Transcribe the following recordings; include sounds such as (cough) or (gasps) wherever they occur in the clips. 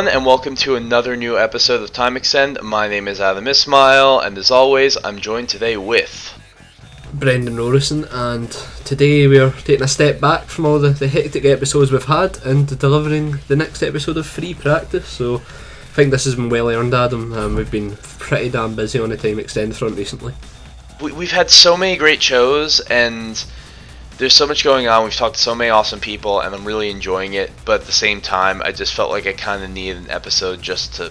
Everyone, and welcome to another new episode of Time Extend. My name is Adam Ismail, and as always, I'm joined today with. Brendan Norrison, and today we are taking a step back from all the, the hectic episodes we've had and delivering the next episode of Free Practice. So I think this has been well earned, Adam. Um, we've been pretty damn busy on the Time Extend front recently. We, we've had so many great shows, and there's so much going on. We've talked to so many awesome people, and I'm really enjoying it. But at the same time, I just felt like I kind of needed an episode just to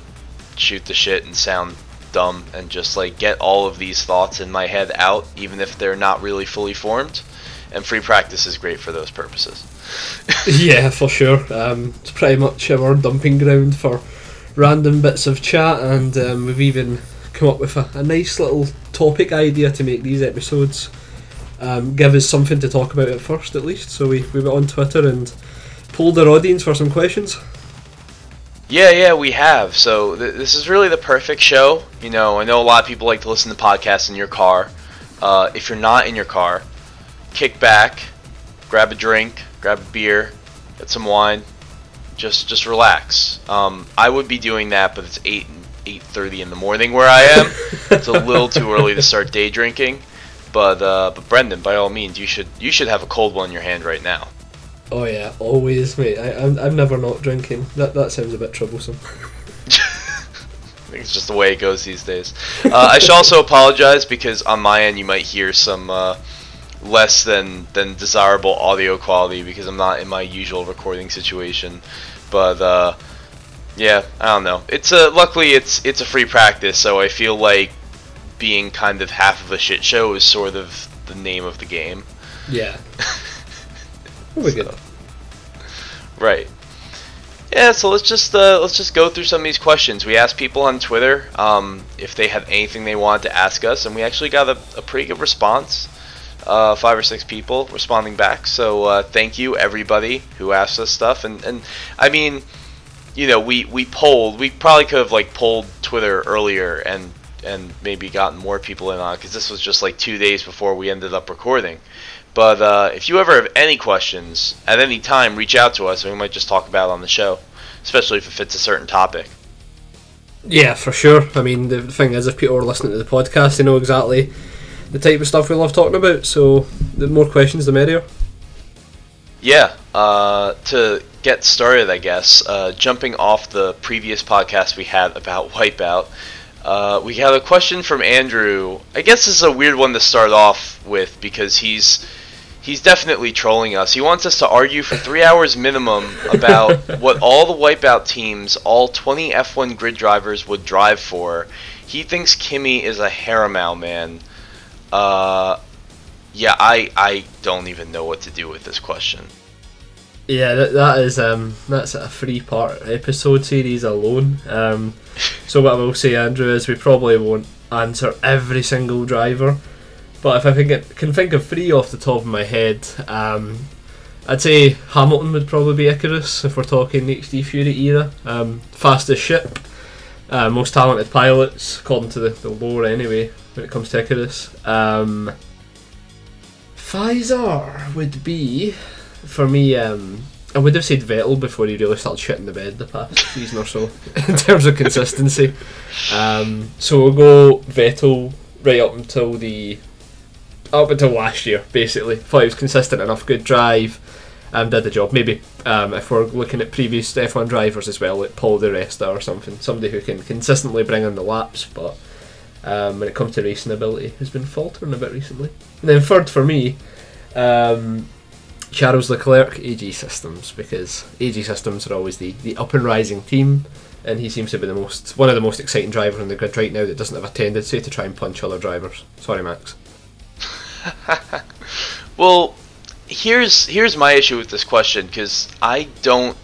shoot the shit and sound dumb and just like get all of these thoughts in my head out, even if they're not really fully formed. And free practice is great for those purposes. (laughs) yeah, for sure. Um, it's pretty much our dumping ground for random bits of chat, and um, we've even come up with a, a nice little topic idea to make these episodes um, give us something to talk about at first, at least. So we, we went on Twitter and polled our audience for some questions. Yeah, yeah, we have. So th- this is really the perfect show. You know, I know a lot of people like to listen to podcasts in your car. Uh, if you're not in your car, kick back, grab a drink, grab a beer, get some wine, just just relax. Um, I would be doing that, but it's eight eight thirty in the morning where I am. it's a little too early to start day drinking. But uh, but Brendan, by all means, you should you should have a cold one in your hand right now. Oh yeah, always, mate. I, I'm, I'm never not drinking. That that sounds a bit troublesome. (laughs) I think it's just the way it goes these days. Uh, I should also apologize because on my end you might hear some uh, less than than desirable audio quality because I'm not in my usual recording situation. But uh, yeah, I don't know. It's a luckily it's it's a free practice, so I feel like being kind of half of a shit show is sort of the name of the game. Yeah. (laughs) We're good. Right. Yeah, so let's just uh, let's just go through some of these questions. We asked people on Twitter um, if they had anything they wanted to ask us, and we actually got a, a pretty good response. Uh, five or six people responding back. So uh, thank you everybody who asked us stuff. And, and I mean, you know, we, we polled. We probably could have like polled Twitter earlier and and maybe gotten more people in on because this was just like two days before we ended up recording. But uh, if you ever have any questions at any time, reach out to us and we might just talk about it on the show, especially if it fits a certain topic. Yeah, for sure. I mean, the thing is, if people are listening to the podcast, they know exactly the type of stuff we love talking about. So, the more questions, the merrier. Yeah. Uh, to get started, I guess, uh, jumping off the previous podcast we had about (laughs) Wipeout, uh, we have a question from Andrew. I guess this is a weird one to start off with because he's he's definitely trolling us. He wants us to argue for three hours minimum about (laughs) what all the wipeout teams, all 20 F1 grid drivers would drive for. He thinks Kimi is a Harimau man. Uh, yeah, I I don't even know what to do with this question. Yeah, that, that is um that's a three part episode series alone. Um, so what I will say, Andrew, is we probably won't answer every single driver, but if I think it, can think of three off the top of my head, um, I'd say Hamilton would probably be Icarus if we're talking HD Fury era. Um, fastest ship, uh, most talented pilots according to the, the lore anyway when it comes to Icarus. Um, Feisar would be for me, um, I would have said Vettel before he really started shitting the bed the past (laughs) season or so (laughs) in terms of consistency. Um, so we'll go Vettel right up until the up until last year, basically. Thought he was consistent enough, good drive, um, did the job. Maybe um, if we're looking at previous F1 drivers as well, like Paul di Resta or something, somebody who can consistently bring in the laps, but um, when it comes to racing ability, has been faltering a bit recently. And then third for me. Um, Charles Leclerc, AG Systems, because AG Systems are always the, the up and rising team, and he seems to be the most one of the most exciting drivers on the grid right now that doesn't have a tendency to try and punch other drivers. Sorry, Max. (laughs) well, here's here's my issue with this question because I don't.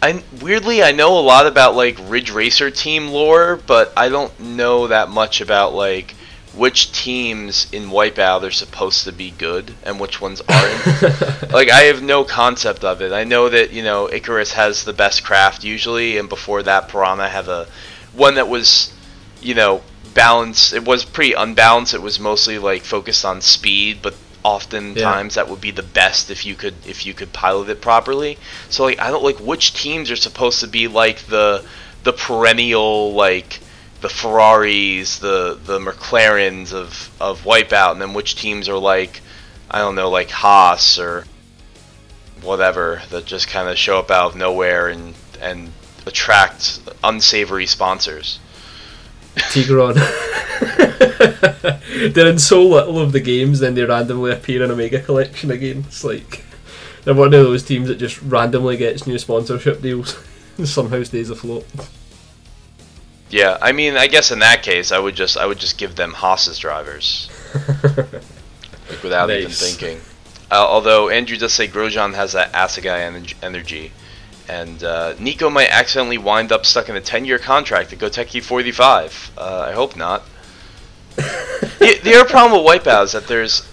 I weirdly I know a lot about like Ridge Racer team lore, but I don't know that much about like which teams in Wipeout are supposed to be good and which ones (laughs) aren't. like I have no concept of it. I know that you know Icarus has the best craft usually, and before that Piranha had a one that was you know balanced. It was pretty unbalanced. It was mostly like focused on speed, but oftentimes that would be the best if you could if you could pilot it properly. So like I don't like which teams are supposed to be like the the perennial like the Ferraris, the the McLarens of of Wipeout, and then which teams are like I don't know like Haas or whatever that just kind of show up out of nowhere and and attract unsavory sponsors. Tigron. (laughs) they're in so little of the games, then they randomly appear in a mega collection again. It's like they're one of those teams that just randomly gets new sponsorship deals (laughs) and somehow stays afloat. Yeah, I mean, I guess in that case, I would just I would just give them Haas's drivers, (laughs) like without even thinking. Uh, although Andrew does say Grosjean has that Assegai ener- energy, and uh, Nico might accidentally wind up stuck in a 10-year contract at Goteki 45. Uh, I hope not. (laughs) the, the other problem with Wipeout is that there's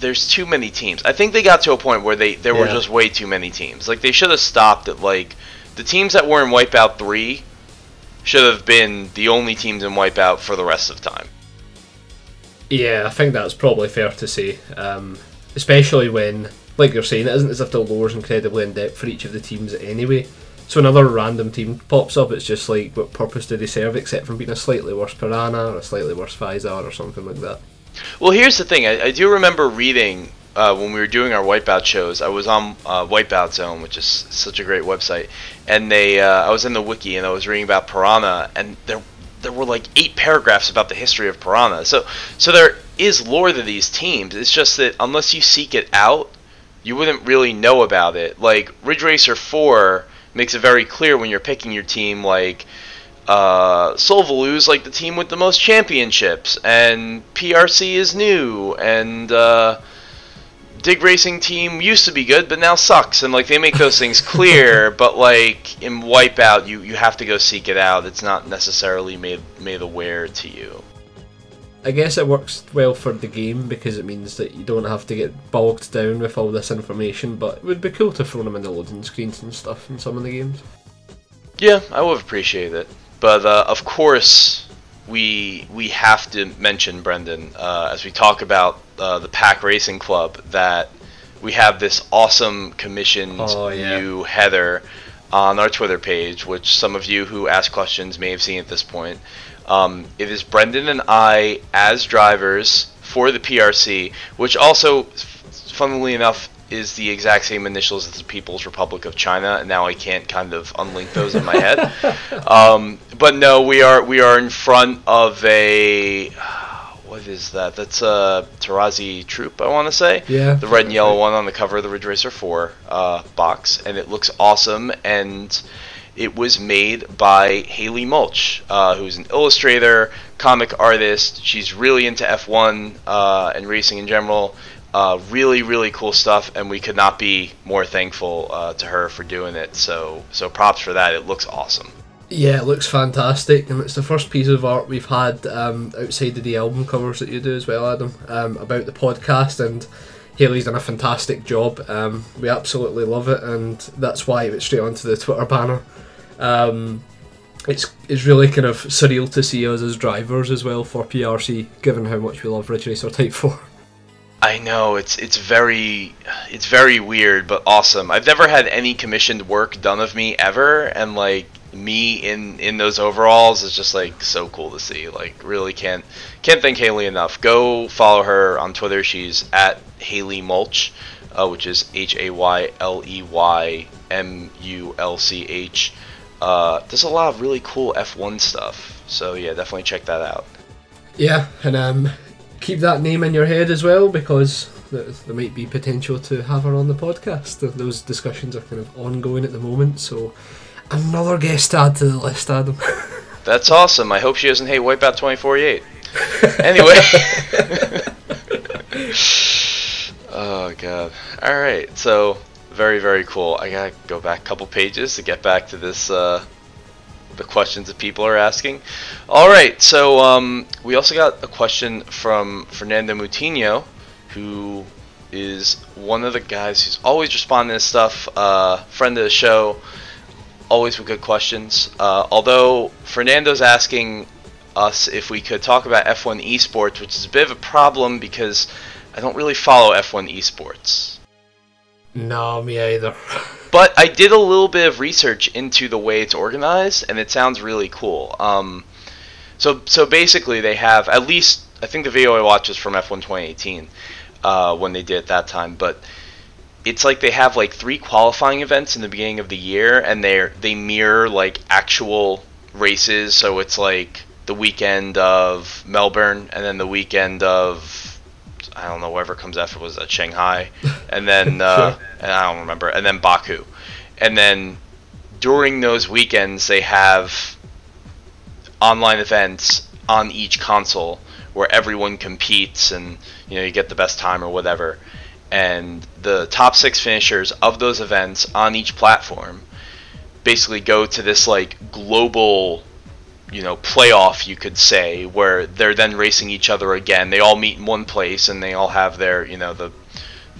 there's too many teams. I think they got to a point where they there were just way too many teams. Like they should have stopped at like the teams that were in Wipeout 3 should have been the only teams in Wipeout for the rest of time. Yeah, I think that's probably fair to say. Um, especially when, like you're saying, it isn't as if the lore's incredibly in depth for each of the teams anyway. So another random team pops up, it's just like, what purpose do they serve except for being a slightly worse Piranha or a slightly worse Feisar or something like that? Well, here's the thing. I, I do remember reading uh, when we were doing our Wipeout shows. I was on uh, Wipeout Zone, which is such a great website, and they uh, I was in the wiki and I was reading about Piranha, and there there were like eight paragraphs about the history of Piranha. So so there is lore to these teams. It's just that unless you seek it out, you wouldn't really know about it. Like Ridge Racer Four makes it very clear when you're picking your team, like uh, Solvalou's like the team with the most championships, and PRC is new, and uh, Dig Racing Team used to be good, but now sucks, and like they make those things clear, (laughs) but like in Wipeout, you you have to go seek it out. It's not necessarily made made aware to you. I guess it works well for the game because it means that you don't have to get bogged down with all this information, but it would be cool to throw them in the loading screens and stuff in some of the games. Yeah, I would appreciate it, but uh, of course we we have to mention Brendan uh, as we talk about uh, the Pac Racing Club that we have this awesome commissioned Oh, yeah. new header on our Twitter page, which some of you who ask questions may have seen at this point. Um, it is Brendan and I as drivers for the PRC, which also, funnily enough, is the exact same initials as the People's Republic of China, and now I can't kind of unlink those in my head. (laughs) Um, but no, we are we are in front of a what is that? That's a Tarazi troop, I want to say. Yeah. The red and yellow one on the cover of the Ridge Racer 4 uh, box, and it looks awesome. And it was made by Hayley Mulch, uh, who's an illustrator, comic artist. She's really into F1 uh, and racing in general. Uh, really, really cool stuff, and we could not be more thankful uh, to her for doing it. So, so props for that. It looks awesome. Yeah, it looks fantastic, and it's the first piece of art we've had um, outside of the album covers that you do as well, Adam, um, about the podcast. And Hayley's done a fantastic job. Um, we absolutely love it, and that's why it's straight onto the Twitter banner. Um, it's it's really kind of surreal to see us as drivers as well for PRC, given how much we love Ridge Racer Type Four. I know it's it's very it's very weird but awesome. I've never had any commissioned work done of me ever, and like me in in those overalls is just like so cool to see. Like really can't can't thank Hayley enough. Go follow her on Twitter. She's at Hayley Mulch, uh, which is H A Y L E Y M U L C H. Uh, there's a lot of really cool F1 stuff. So yeah, definitely check that out. Yeah, and um, keep that name in your head as well because there might be potential to have her on the podcast. Those discussions are kind of ongoing at the moment, so another guest to add to the list, Adam. (laughs) That's awesome. I hope she doesn't hate Wipeout 2048. anyway. (laughs) oh god. All right. So very very cool. I gotta go back a couple pages to get back to this. Uh, the questions that people are asking. All right. So um, we also got a question from Fernando Moutinho, who is one of the guys who's always responding to stuff. Uh, friend of the show always with good questions. Uh, although Fernando's asking us if we could talk about F1 esports, which is a bit of a problem because I don't really follow F1 esports. No, me either. (laughs) But I did a little bit of research into the way it's organized, and it sounds really cool. Um, so so basically, they have at least I think the video I watched was from F1 2018 uh, when they did it that time, but it's like they have like three qualifying events in the beginning of the year, and they they mirror like actual races. So it's like the weekend of Melbourne, and then the weekend of I don't know whatever comes after was that Shanghai, (laughs) and then uh, and I don't remember, and then Baku, and then during those weekends they have online events on each console where everyone competes and you know you get the best time or whatever and the top six finishers of those events on each platform basically go to this like global you know playoff you could say where they're then racing each other again. They all meet in one place and they all have their you know the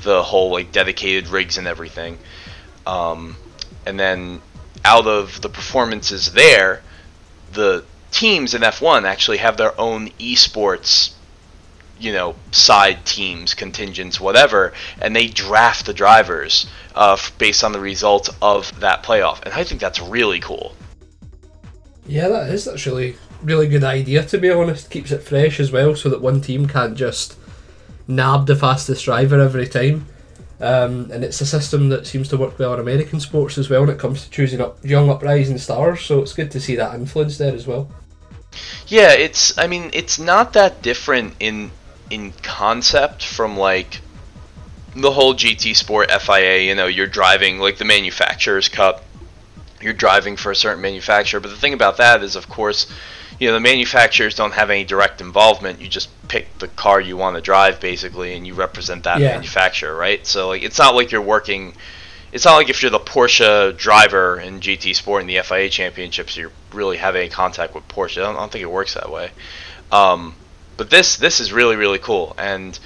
the whole like dedicated rigs and everything. Um, and then out of the performances there the teams in F1 actually have their own esports you know side teams contingents whatever and they draft the drivers uh, based on the results of that playoff and i think that's really cool yeah, that is. That's really, really good idea. To be honest, keeps it fresh as well, so that one team can't just nab the fastest driver every time. Um, and it's a system that seems to work well in American sports as well when it comes to choosing up young uprising stars. So it's good to see that influence there as well. Yeah, it's. I mean, it's not that different in in concept from like the whole GT Sport FIA. You know, you're driving like the manufacturers' cup you're driving for a certain manufacturer. But the thing about that is, of course, you know the manufacturers don't have any direct involvement. You just pick the car you want to drive, basically, and you represent that yeah. manufacturer, right? So like, it's not like you're working. It's not like if you're the Porsche driver in GT Sport in the FIA Championships, you really have any contact with Porsche. I don't, I don't think it works that way. Um, but this this is really really cool, and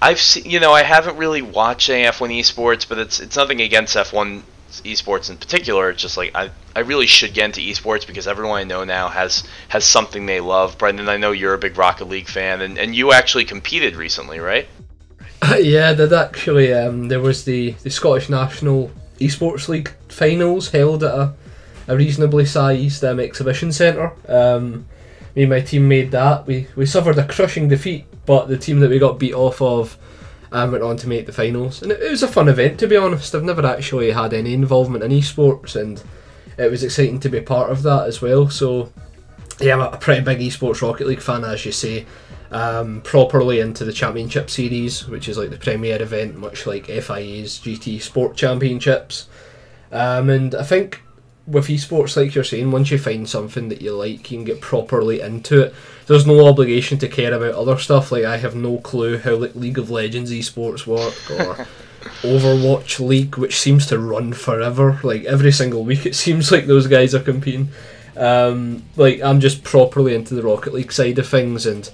I've seen you know I haven't really watched any F1 esports, but it's it's nothing against F1 esports in particular. It's just like I, I really should get into esports because everyone I know now has has something they love. Brendan, I know you're a big Rocket League fan, and, and you actually competed recently, right? yeah, did actually. Um, there was the, the Scottish National Esports League finals held at a, a reasonably sized um, exhibition centre. Um, me and my team made that. We we suffered a crushing defeat, but the team that we got beat off of and went on to make the finals. And it, it was a fun event, to be honest. I've never actually had any involvement in esports, and it was exciting to be part of that as well. So, yeah, I'm a pretty big esports Rocket League fan, as you say. Um, properly into the championship series, which is like the premier event, much like FIA's GT Sport Championships. Um, and I think with esports, like you're saying, once you find something that you like, you can get properly into it. There's no obligation to care about other stuff. Like I have no clue how like League of Legends esports work or (laughs) Overwatch League, which seems to run forever. Like every single week, it seems like those guys are competing. Um, like I'm just properly into the Rocket League side of things, and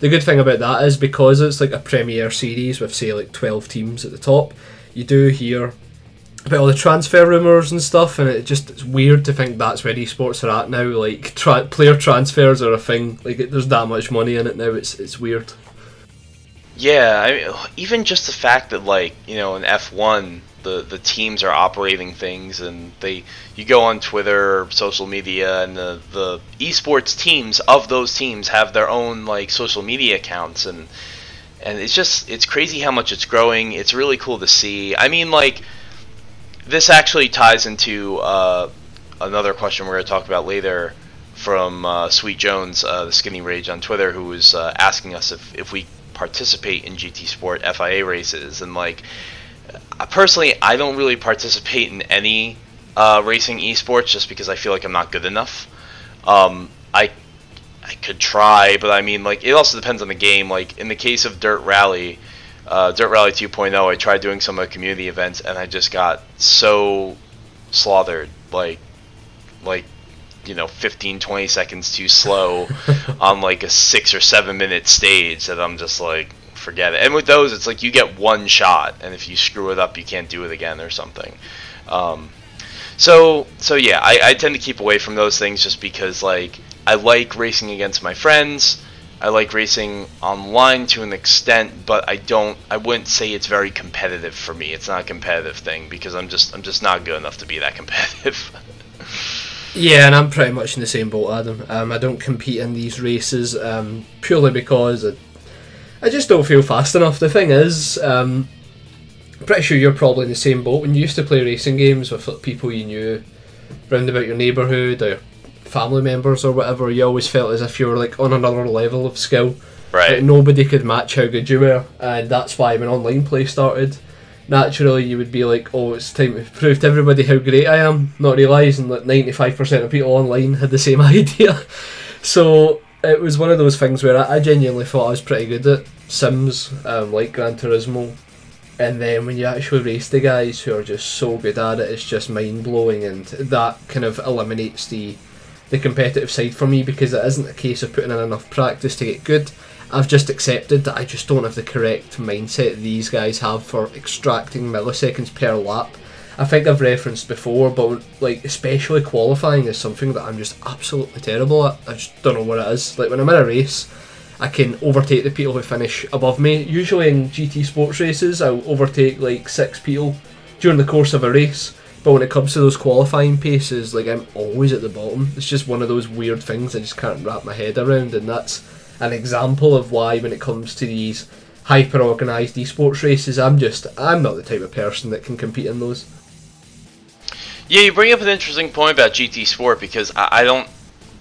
the good thing about that is because it's like a premier series with say like 12 teams at the top. You do hear about all the transfer rumours and stuff, and it just it's weird to think that's where esports are at now. Like tra- player transfers are a thing. Like it, there's that much money in it now. It's it's weird. Yeah, I mean, even just the fact that like you know in F one the the teams are operating things and they you go on Twitter or social media and the the esports teams of those teams have their own like social media accounts and and it's just it's crazy how much it's growing. It's really cool to see. I mean like this actually ties into uh, another question we're going to talk about later from uh, Sweet Jones, uh, the Skinny Rage on Twitter, who was uh, asking us if, if we participate in GT Sport FIA races. And, like, personally, I don't really participate in any uh, racing esports just because I feel like I'm not good enough. Um, I I could try, but I mean, like, it also depends on the game. Like, in the case of Dirt Rally, uh, Dirt Rally 2.0, I tried doing some of the community events, and I just got so slaughtered, like, like, you know, 15, 20 seconds too slow (laughs) on like a six or seven minute stage that I'm just like, forget it. And with those, it's like you get one shot, and if you screw it up, you can't do it again or something. Um, so, so yeah, I, I tend to keep away from those things just because like I like racing against my friends I like racing online to an extent, but I don't. I wouldn't say it's very competitive for me. It's not a competitive thing because I'm just I'm just not good enough to be that (laughs) competitive. Yeah, and I'm pretty much in the same boat, Adam. Um, I don't compete in these races um, purely because I, I just don't feel fast enough. The thing is, um, I'm pretty sure you're probably in the same boat. When you used to play racing games with people you knew round about your neighbourhood or family members or whatever, you always felt as if you were like on another level of skill. right. Like, nobody could match how good you were, and that's why when online play started, naturally you would be like, "Oh, it's time to prove to everybody how great I am," not realizing that ninety five percent of people online had the same (laughs) idea. So it was one of those things where I, I genuinely thought I was pretty good at Sims, um, like Gran Turismo. And then when you actually race the guys who are just so good at it, it's just mind blowing, and that kind of eliminates the the competitive side for me because it isn't a case of putting in enough practice to get good. I've just accepted that I just don't have the correct mindset these guys have for extracting milliseconds per lap. I think I've referenced before, but like especially qualifying is something that I'm just absolutely terrible at. I just don't know what it is. Like when I'm in a race, I can overtake the people who finish above me. Usually in GT sports races, I'll overtake like six people during the course of a race. But when it comes to those qualifying paces, like I'm always at the bottom. It's just one of those weird things I just can't wrap my head around, and that's an example of why when it comes to these hyper organised esports races, I'm just I'm not the type of person that can compete in those. Yeah, you bring up an interesting point about GT Sport because I, I don't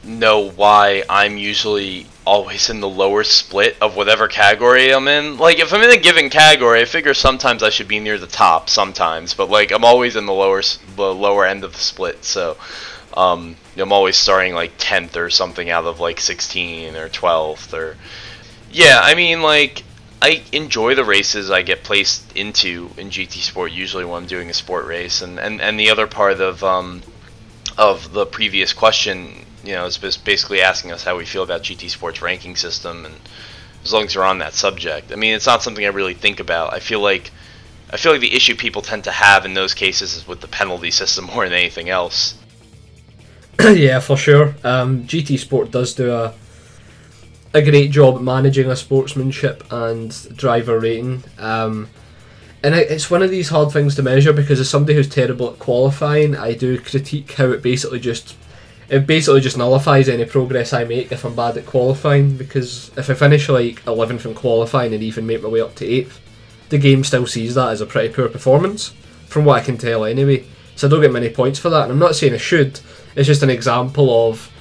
know why I'm usually always in the lower split of whatever category I'm in. Like, if I'm in a given category, I figure sometimes I should be near the top, sometimes, but like I'm always in the lower the lower end of the split. So, um, I'm always starting like 10th or something out of like 16 or 12th or. Yeah, I mean, like I enjoy the races I get placed into in GT Sport usually when I'm doing a sport race, and and, and the other part of um, of the previous question, you know, it's bas- basically asking us how we feel about GT Sport's ranking system, and as long as you're on that subject, I mean, it's not something I really think about. I feel like I feel like the issue people tend to have in those cases is with the penalty system (laughs) more than anything else. (clears throat) yeah, for sure. Um, GT Sport does do a a great job managing a sportsmanship and driver rating. Um, and it's one of these hard things to measure because as somebody who's terrible at qualifying, I do critique how it basically just it basically just nullifies any progress I make if I'm bad at qualifying. Because if I finish like 11th in qualifying and even make my way up to 8th, the game still sees that as a pretty poor performance, from what I can tell anyway. So I don't get many points for that. And I'm not saying I should. It's just an example of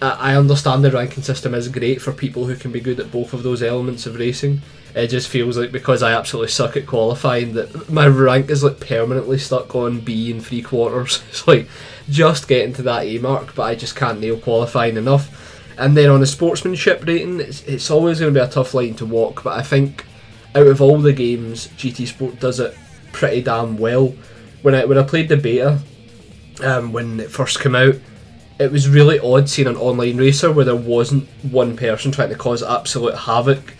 I understand the ranking system is great for people who can be good at both of those elements of racing. It just feels like because I absolutely suck at qualifying that my rank is like permanently stuck on B in three quarters. (laughs) It's like just getting to that A mark, but I just can't nail qualifying enough. And then on the sportsmanship rating, it's, it's always going to be a tough line to walk, but I think out of all the games, GT Sport does it pretty damn well. When I when I played the beta, um, when it first came out, it was really odd seeing an online racer where there wasn't one person trying to cause absolute havoc.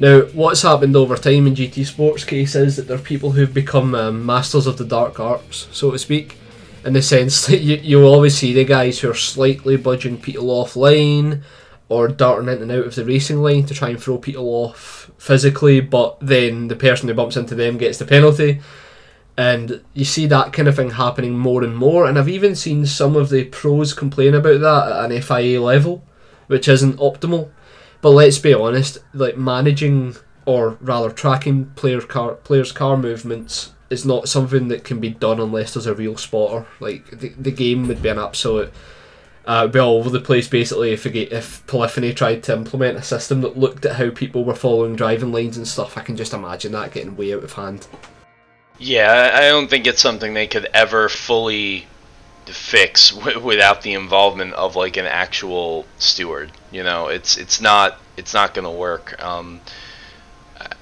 Now, what's happened over time in GT Sports case is that there are people who've become um, masters of the dark arts, so to speak, in the sense (laughs) that you, you'll always see the guys who are slightly budging people offline or darting in and out of the racing line to try and throw people off physically, but then the person who bumps into them gets the penalty. And you see that kind of thing happening more and more and i've even seen some of the pros complain about that at an fia level which isn't optimal but let's be honest like managing or rather tracking player car players car movements is not something that can be done unless there's a real spotter. Like the, the game would be an absolute uh, be all over the place basically if, if polyphony tried to implement a system that looked at how people were following driving lanes and stuff. I can just imagine that getting way out of hand. Yeah, I don't think it's something they could ever fully fix (laughs) w- without the involvement of like an actual steward. You know, it's it's not it's not gonna work. Um,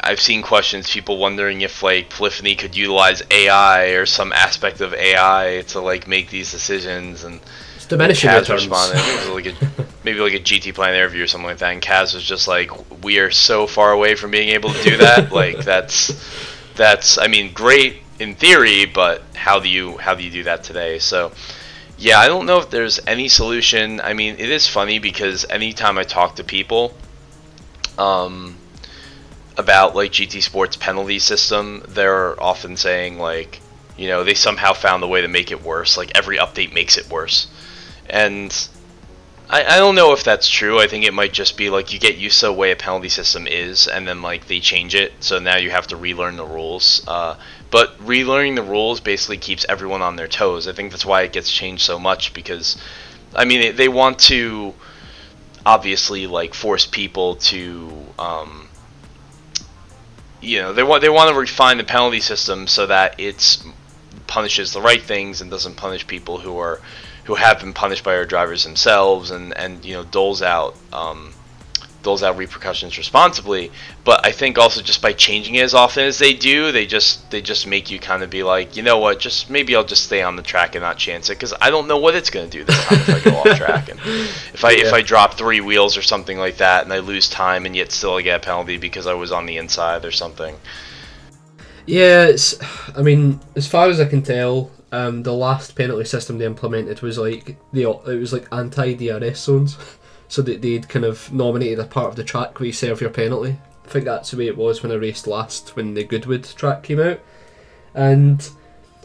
I've seen questions, people wondering if like Polyphony could utilize AI or some aspect of AI to like make these decisions, and it's diminishing Kaz returns responded. It was like a, (laughs) maybe like a GTPlanet interview or something like that, and Kaz was just like, "We are so far away from being able to do that. (laughs) like that's that's I mean great in theory, but how do you how do you do that today?" So yeah, I don't know if there's any solution. I mean, it is funny because anytime I talk to people um, about like GT Sports penalty system, they're often saying like, you know, they somehow found a way to make it worse. Like every update makes it worse, and I, I don't know if that's true. I think it might just be like you get used to the way a penalty system is, and then like they change it, so now you have to relearn the rules. Uh, but relearning the rules basically keeps everyone on their toes. I think that's why it gets changed so much because, I mean, they, they want to obviously like force people to. Um, you know they want they want to refine the penalty system so that it punishes the right things and doesn't punish people who are who have been punished by our drivers themselves and and you know doles out um, doles out repercussions responsibly. But I think also just by changing it as often as they do, they just they just make you kind of be like, you know what, just maybe I'll just stay on the track and not chance it because I don't know what it's going to do this time if I go off (laughs) track and if I yeah. if I drop three wheels or something like that and I lose time and yet still I get a penalty because I was on the inside or something. Yeah, it's. I mean, as far as I can tell, um, the last penalty system they implemented was like it was like anti DRS zones. (laughs) so that they'd kind of nominated a part of the track where you serve your penalty. I think that's the way it was when I raced last when the Goodwood track came out, and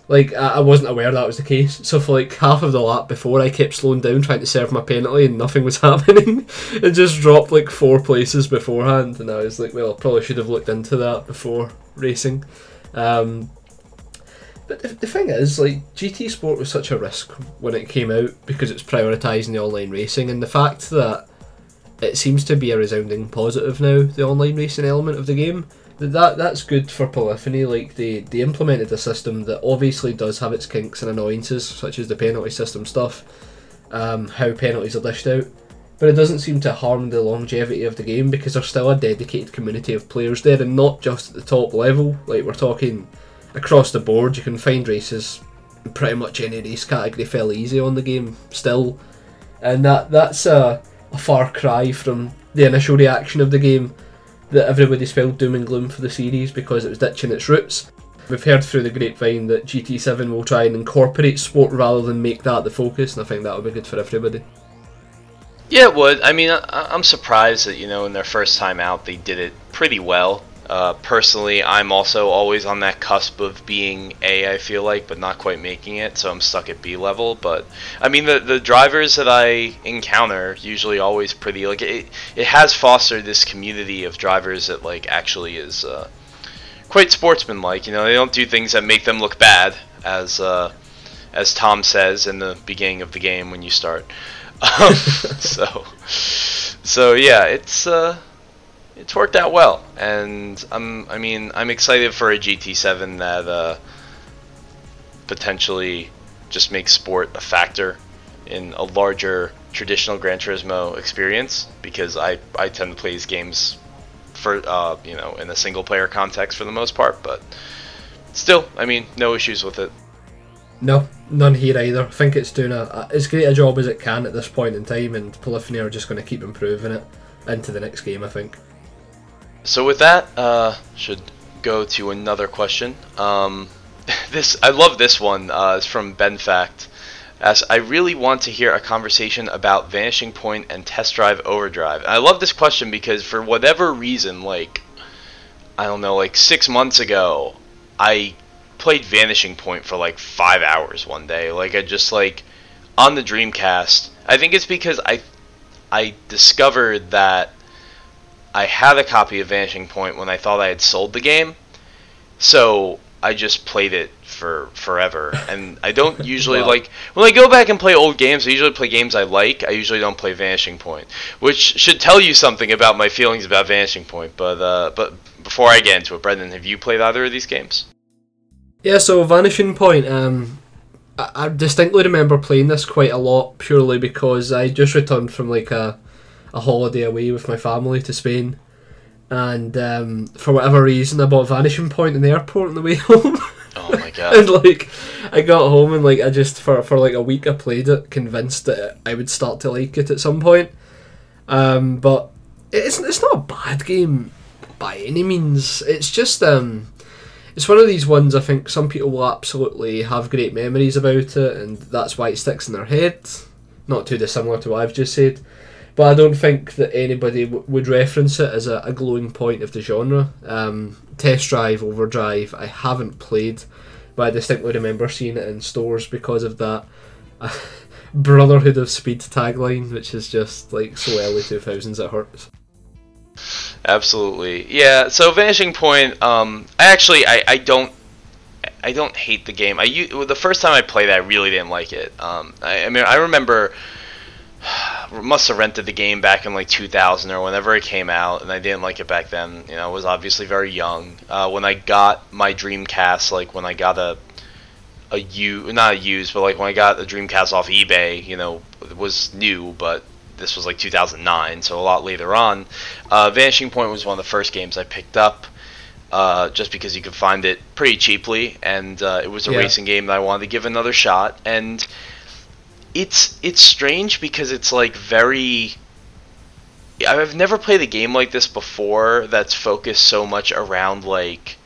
like I wasn't aware that was the case. So for like half of the lap before, I kept slowing down trying to serve my penalty, and nothing was (laughs) happening. it just dropped like four places beforehand, and I was like, well, I probably should have looked into that before racing. Um, but the, the thing is, like GT Sport was such a risk when it came out because it's prioritising the online racing, and the fact that it seems to be a resounding positive now, the online racing element of the game. That that's good for Polyphony. Like they they implemented a system that obviously does have its kinks and annoyances, such as the penalty system stuff, um, how penalties are dished out. But it doesn't seem to harm the longevity of the game because there's still a dedicated community of players there, and not just at the top level. Like we're talking across the board, you can find races pretty much any race category fairly easy on the game still, and that that's a, a far cry from the initial reaction of the game that everybody spelled doom and gloom for the series because it was ditching its roots. We've heard through the grapevine that GT7 will try and incorporate sport rather than make that the focus, and I think that would be good for everybody. Yeah, it would. I mean, I, am surprised that you know in their first time out they did it pretty well. Uh, personally, I'm also always on that cusp of being A, I feel like, but not quite making it, so I'm stuck at B level. But I mean, the the drivers that I encounter usually always pretty like it. It has fostered this community of drivers that like actually is uh, quite sportsmanlike. You know, they don't do things that make them look bad, as uh, as Tom says in the beginning of the game when you start. (laughs) Um, (laughs) so, so yeah, it's. Uh, it's worked out well, and I'm I mean I'm excited for a GT7 that uh, potentially just makes sport a factor in a larger traditional Gran Turismo experience because I I tend to play these games for uh, you know in a single player context for the most part, but still I mean no issues with it. No, none here either. I think it's doing a, as great a job as it can at this point in time, and Polyphony are just going to keep improving it into the next game. I think. So with that, uh, should go to another question. Um, (laughs) this I love this one. Uh, it's from Ben Fact. As I really want to hear a conversation about Vanishing Point and Test Drive Overdrive. And I love this question because for whatever reason, like I don't know, like six months ago, I played Vanishing Point for like five hours one day. Like I just like on the Dreamcast. I think it's because I I discovered that I had a copy of Vanishing Point when I thought I had sold the game, so I just played it for forever. (laughs) And I don't usually wow. like when I go back and play old games. I usually play games I like. I usually don't play Vanishing Point, which should tell you something about my feelings about Vanishing Point. But uh, but before I get into it, Brendan, have you played either of these games? Yeah, so Vanishing Point. Um, I, I distinctly remember playing this quite a lot purely because I just returned from like a a holiday away with my family to Spain, and um, for whatever reason, I bought Vanishing Point in the airport on the way (laughs) home. Oh my (laughs) god! and like, I got home and like I just for for like a week I played it, convinced that I would start to like it at some point. Um, but it's it's not a bad game by any means. It's just um, it's one of these ones I think some people will absolutely have great memories about it, and that's why it sticks in their head. Not too dissimilar to what I've just said. But I don't think that anybody w- would reference it as a, a glowing point of the genre. Um, Test Drive, Overdrive, I haven't played, but I distinctly remember seeing it in stores because of that uh, (laughs) Brotherhood of Speed tagline, which is just like so early 2000s it hurts. Absolutely, yeah. So Vanishing Point, um, I actually I, I don't I don't hate the game. I the first time I played it, I really didn't like it. Um, I, I mean, I remember (sighs) must have rented the game back in like 2000 or whenever it came out, and I didn't like it back then. You know, I was obviously very young. Uh, when I got my Dreamcast, like when I got a a u not a used, but like when I got the Dreamcast off eBay, you know, it was new, but this was like 2009, so a lot later on. Uh, Vanishing Point was one of the first games I picked up uh, just because you could find it pretty cheaply, and uh, it was a Yeah. racing game that I wanted to give another shot. And it's it's strange because it's like very. I've never played a game like this before that's focused so much around like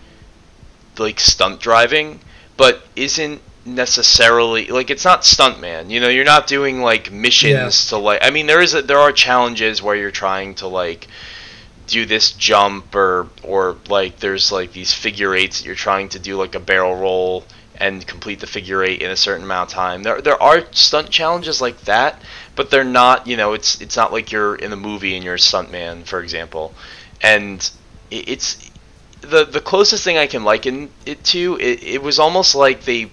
like stunt driving, but isn't necessarily like it's not stuntman. You know, you're not doing like missions to like. I mean, there is a, there are challenges where you're trying to like do this jump or or like there's like these figure eights that you're trying to do like a barrel roll and complete the figure eight in a certain amount of time. There there are stunt challenges like that, but they're not, you know, it's it's not like you're in a movie and you're a stuntman, for example. And it- it's the the closest thing I can liken it to, it, it was almost like they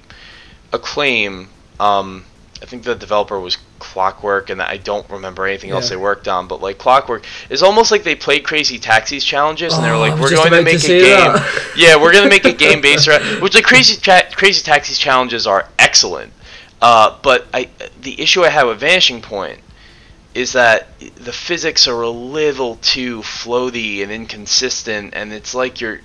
acclaim um I think the developer was Clockwork, and I don't remember anything else they worked on. But like Clockwork, it's almost like they played Crazy Taxis challenges, and they were Oh, like, "We're going to about to (laughs) make a game." that. yeah, we're going to make a game based around which like Crazy Ta- Crazy Taxis challenges are excellent. Uh, but I the issue I have with Vanishing Point is that the physics are a little too floaty and inconsistent, and it's like you're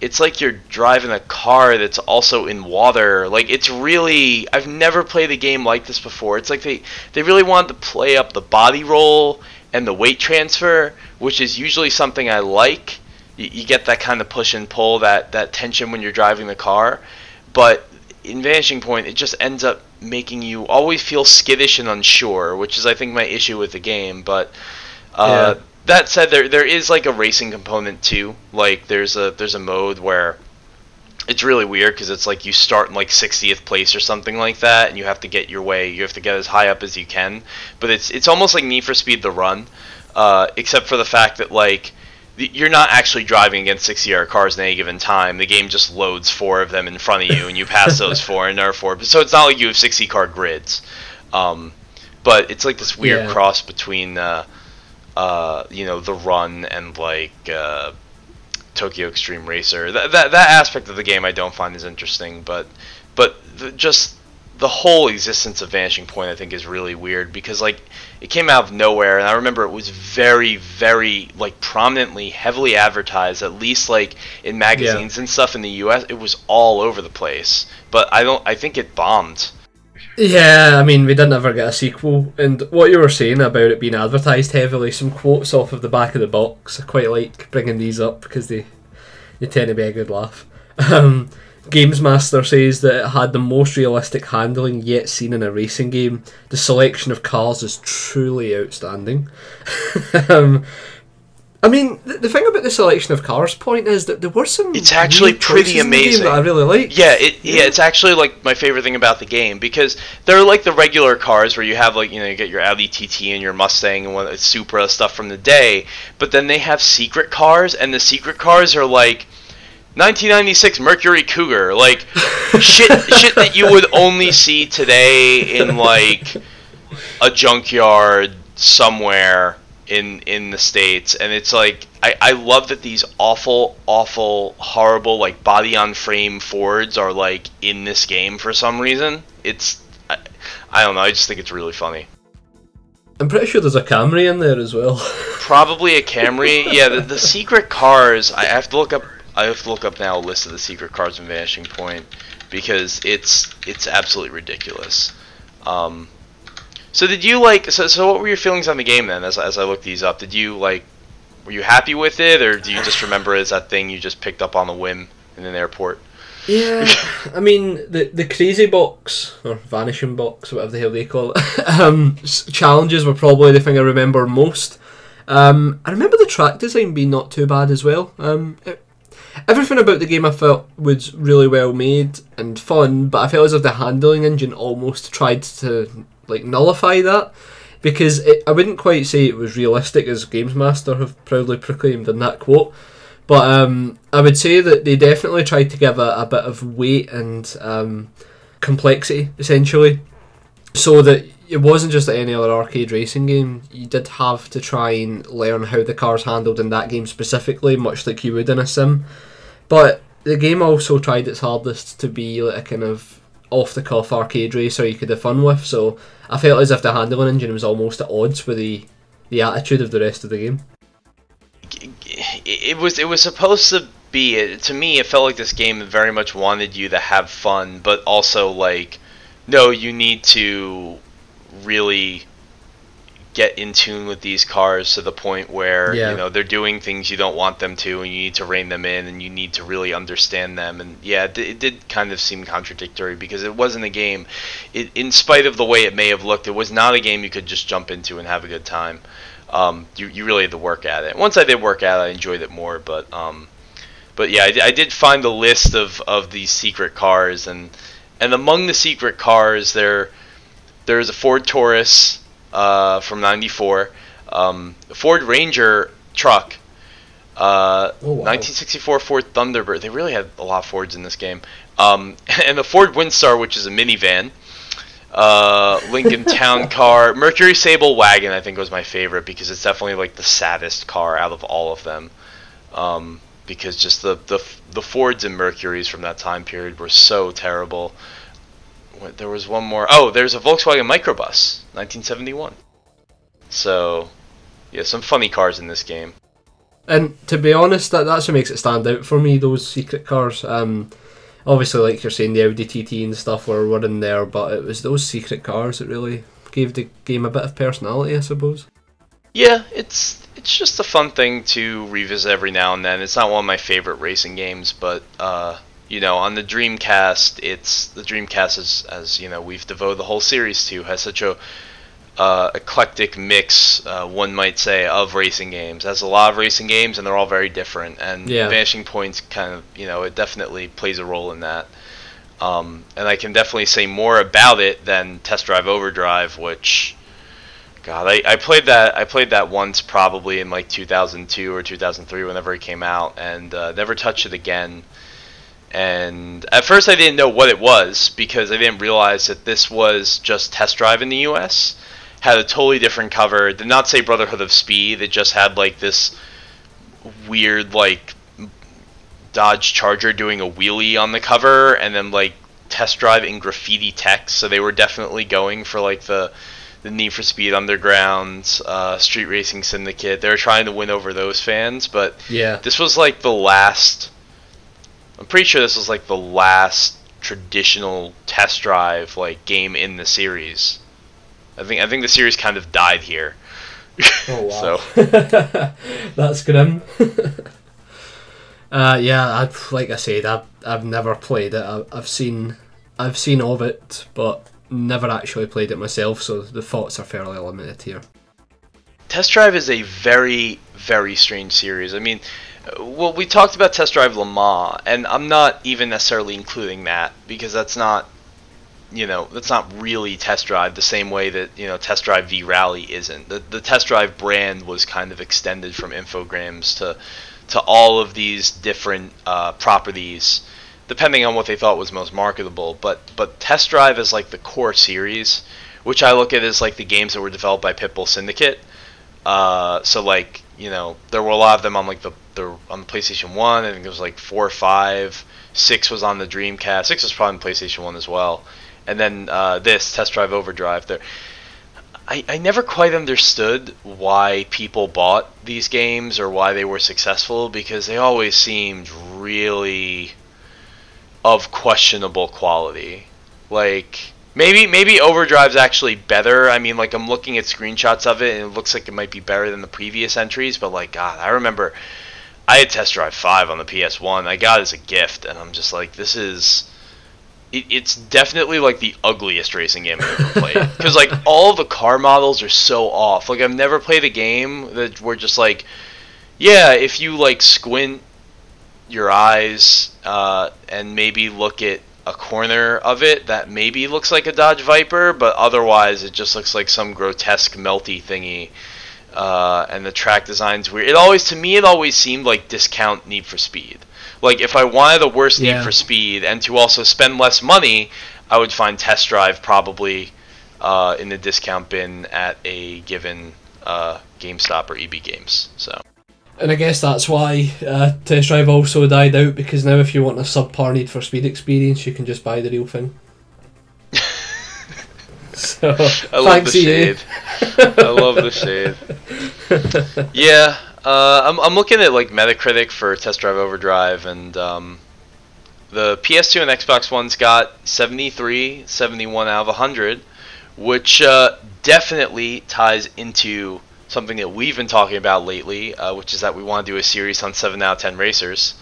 it's like you're driving a car that's also in water. Like it's really I've never played a game like this before. It's like they they really wanted to play up the body roll and the weight transfer, which is usually something I like. You, you get that kind of push and pull, that that tension when you're driving the car. But in Vanishing Point, it just ends up making you always feel skittish and unsure, which is I think my issue with the game. But uh, Yeah. That said, there there is like a racing component too. Like there's a there's a mode where it's really weird because it's like you start in like 60th place or something like that, and you have to get your way. You have to get as high up as you can. But it's it's almost like Need for Speed the Run, uh, except for the fact that like you're not actually driving against 60 other cars at any given time. The game just loads four of them in front of you, and you pass (laughs) those four, and there are four. So it's not like you have 60 car grids. Um, but it's like this weird Yeah. cross between, uh, uh, you know, the run and like uh, Tokyo Extreme Racer. That, that that aspect of the game I don't find as interesting, but but the, just the whole existence of Vanishing Point I think is really weird because like it came out of nowhere and I remember it was very very like prominently heavily advertised at least like in magazines and stuff in the US it was all over the place but I don't I think it bombed Yeah, I mean, we didn't ever get a sequel. And what you were saying about it being advertised heavily, some quotes off of the back of the box. I quite like bringing these up because they, they tend to be a good laugh. (laughs) Um, Games Master says that it had the most realistic handling yet seen in a racing game. The selection of cars is truly outstanding. (laughs) um, I mean, the, the thing about the selection of cars point is that there were some. It's actually pretty choices in the game amazing. that I really like. Yeah, it yeah, it's actually like my favorite thing about the game because they're like the regular cars where you have like you know you get your Audi TT and your Mustang and one Supra stuff from the day, but then they have secret cars and the secret cars are like 1996 Mercury Cougar, like shit (laughs) shit that you would only see today in like a junkyard somewhere in in the states and it's like I, I love that these awful awful horrible like body on frame fords are like in this game for some reason. It's I, I don't know i just think it's really funny. I'm pretty sure there's a Camry in there as well. (laughs) probably a camry? Yeah the, the secret cars i have to look up i have to look up now a list of the secret cars in vanishing point because it's it's absolutely ridiculous. Um so did you like so, so what were your feelings on the game then as, as i looked these up did you like were you happy with it or do you just remember it as that thing you just picked up on the whim in an airport Yeah, I mean the the crazy box or vanishing box, whatever the hell they call it. (laughs) um, challenges were probably the thing I remember most. Um, I remember the track design being not too bad as well. Um, it, everything about the game I felt was really well made and fun, but I felt as if the handling engine almost tried to like nullify that because it, I wouldn't quite say it was realistic as Games Master have proudly proclaimed in that quote. But um, I would say that they definitely tried to give a, a bit of weight and um, complexity, essentially, so that it wasn't just like any other arcade racing game. You did have to try and learn how the cars handled in that game specifically, much like you would in a sim. But the game also tried its hardest to be like a kind of off the cuff arcade racer you could have fun with. So I felt as if the handling engine was almost at odds with the the attitude of the rest of the game. It was it was supposed to be to me. It felt like this game very much wanted you to have fun, but also like, no, you need to really get in tune with these cars to the point where Yeah. you know they're doing things you don't want them to and you need to rein them in and you need to really understand them. And yeah it, it did kind of seem contradictory because it wasn't a game. It, in spite of the way it may have looked it was not a game you could just jump into and have a good time. Um, you, you really had to work at it. Once i did work at it i enjoyed it more but um, but yeah I, I did find a list of, of these secret cars and and among the secret cars there there's a Ford Taurus uh, from '94, um, Ford Ranger truck, uh, Oh, wow. 1964 Ford Thunderbird. They really had a lot of Fords in this game, um, (laughs) and the Ford Windstar, which is a minivan. Uh, Lincoln (laughs) Town Car, Mercury Sable Wagon. I think was my favorite because it's definitely like the saddest car out of all of them. Um, because just the, the the Fords and Mercuries from that time period were so terrible. What- There was one more. Oh, there's a Volkswagen Microbus, 1971. So, yeah, some funny cars in this game. And to be honest, that that's what makes it stand out for me. Those secret cars. Um, obviously, like you're saying, the Audi TT and stuff were, were in there, but it was those secret cars that really gave the game a bit of personality, I suppose. Yeah, it's it's just a fun thing to revisit every now and then. It's not one of my favorite racing games, but uh, you know, on the Dreamcast, it's the Dreamcast is as you know we've devoted the whole series to has such a uh, eclectic mix, uh, one might say, of racing games. It has a lot of racing games, and they're all very different. And Yeah. Vanishing Points kind of, you know, it definitely plays a role in that. Um, and I can definitely say more about it than Test Drive Overdrive, which, God, I, I played that. I played that once, probably in like 2002 or 2003, whenever it came out, and uh, never touched it again. And at first, I didn't know what it was because I didn't realize that this was just Test Drive in the U.S. Had a totally different cover. Did not say Brotherhood of Speed. It just had like this weird like Dodge Charger doing a wheelie on the cover, and then like Test Drive in graffiti text. So they were definitely going for like the the Need for Speed Underground, uh, Street Racing Syndicate. They were trying to win over those fans, but Yeah. this was like the last. I'm pretty sure this was like the last traditional test drive like game in the series. I think I think the series kind of died here. Oh wow. (laughs) so (laughs) That's grim. (laughs) uh, yeah, I've, like I said, I've, I've never played it. I've, I've seen I've seen of it, but never actually played it myself. So the thoughts are fairly limited here. Test Drive is a very, very strange series. I mean, well, we talked about Test Drive Le Mans, and I'm not even necessarily including that because that's not, you know, that's not really Test Drive the same way that you know Test Drive V Rally isn't. The the Test Drive brand was kind of extended from Infogrames to to all of these different uh, properties, depending on what they thought was most marketable. But but Test Drive is like the core series, which I look at as like the games that were developed by Pitbull Syndicate. Uh, so like you know there were a lot of them on like the, the on the PlayStation One. I think there was like four or five. Six was on the Dreamcast. Six was probably on PlayStation One as well. And then uh, this Test Drive Overdrive. There, I I never quite understood why people bought these games or why they were successful because they always seemed really of questionable quality. Like maybe maybe Overdrive's actually better. I mean, like I'm looking at screenshots of it and it looks like it might be better than the previous entries. But like God, I remember I had Test Drive Five on the PS1. I got it as a gift, and I'm just like, this is. It, it's definitely like the ugliest racing game I've ever played (laughs) because like all the car models are so off. Like I've never played a game that were just like, yeah, if you like squint your eyes uh, and maybe look at a corner of it that maybe looks like a Dodge Viper, but otherwise it just looks like some grotesque melty thingy. Uh, and the track design's weird. It always, to me, it always seemed like discount Need for Speed. Like if I wanted the worst Yeah. Need for Speed and to also spend less money, I would find Test Drive probably uh, in the discount bin at a given uh, GameStop or EB Games. So. And I guess that's why uh, Test Drive also died out because now if you want a subpar Need for Speed experience, you can just buy the real thing. (laughs) so I love the shade. I love the shade. (laughs) Yeah, uh, I'm, I'm looking at like Metacritic for Test Drive Overdrive, and um, the PS2 and Xbox One's got 73, 71 out of 100, which uh, definitely ties into something that we've been talking about lately, uh, which is that we want to do a series on 7 out of 10 racers.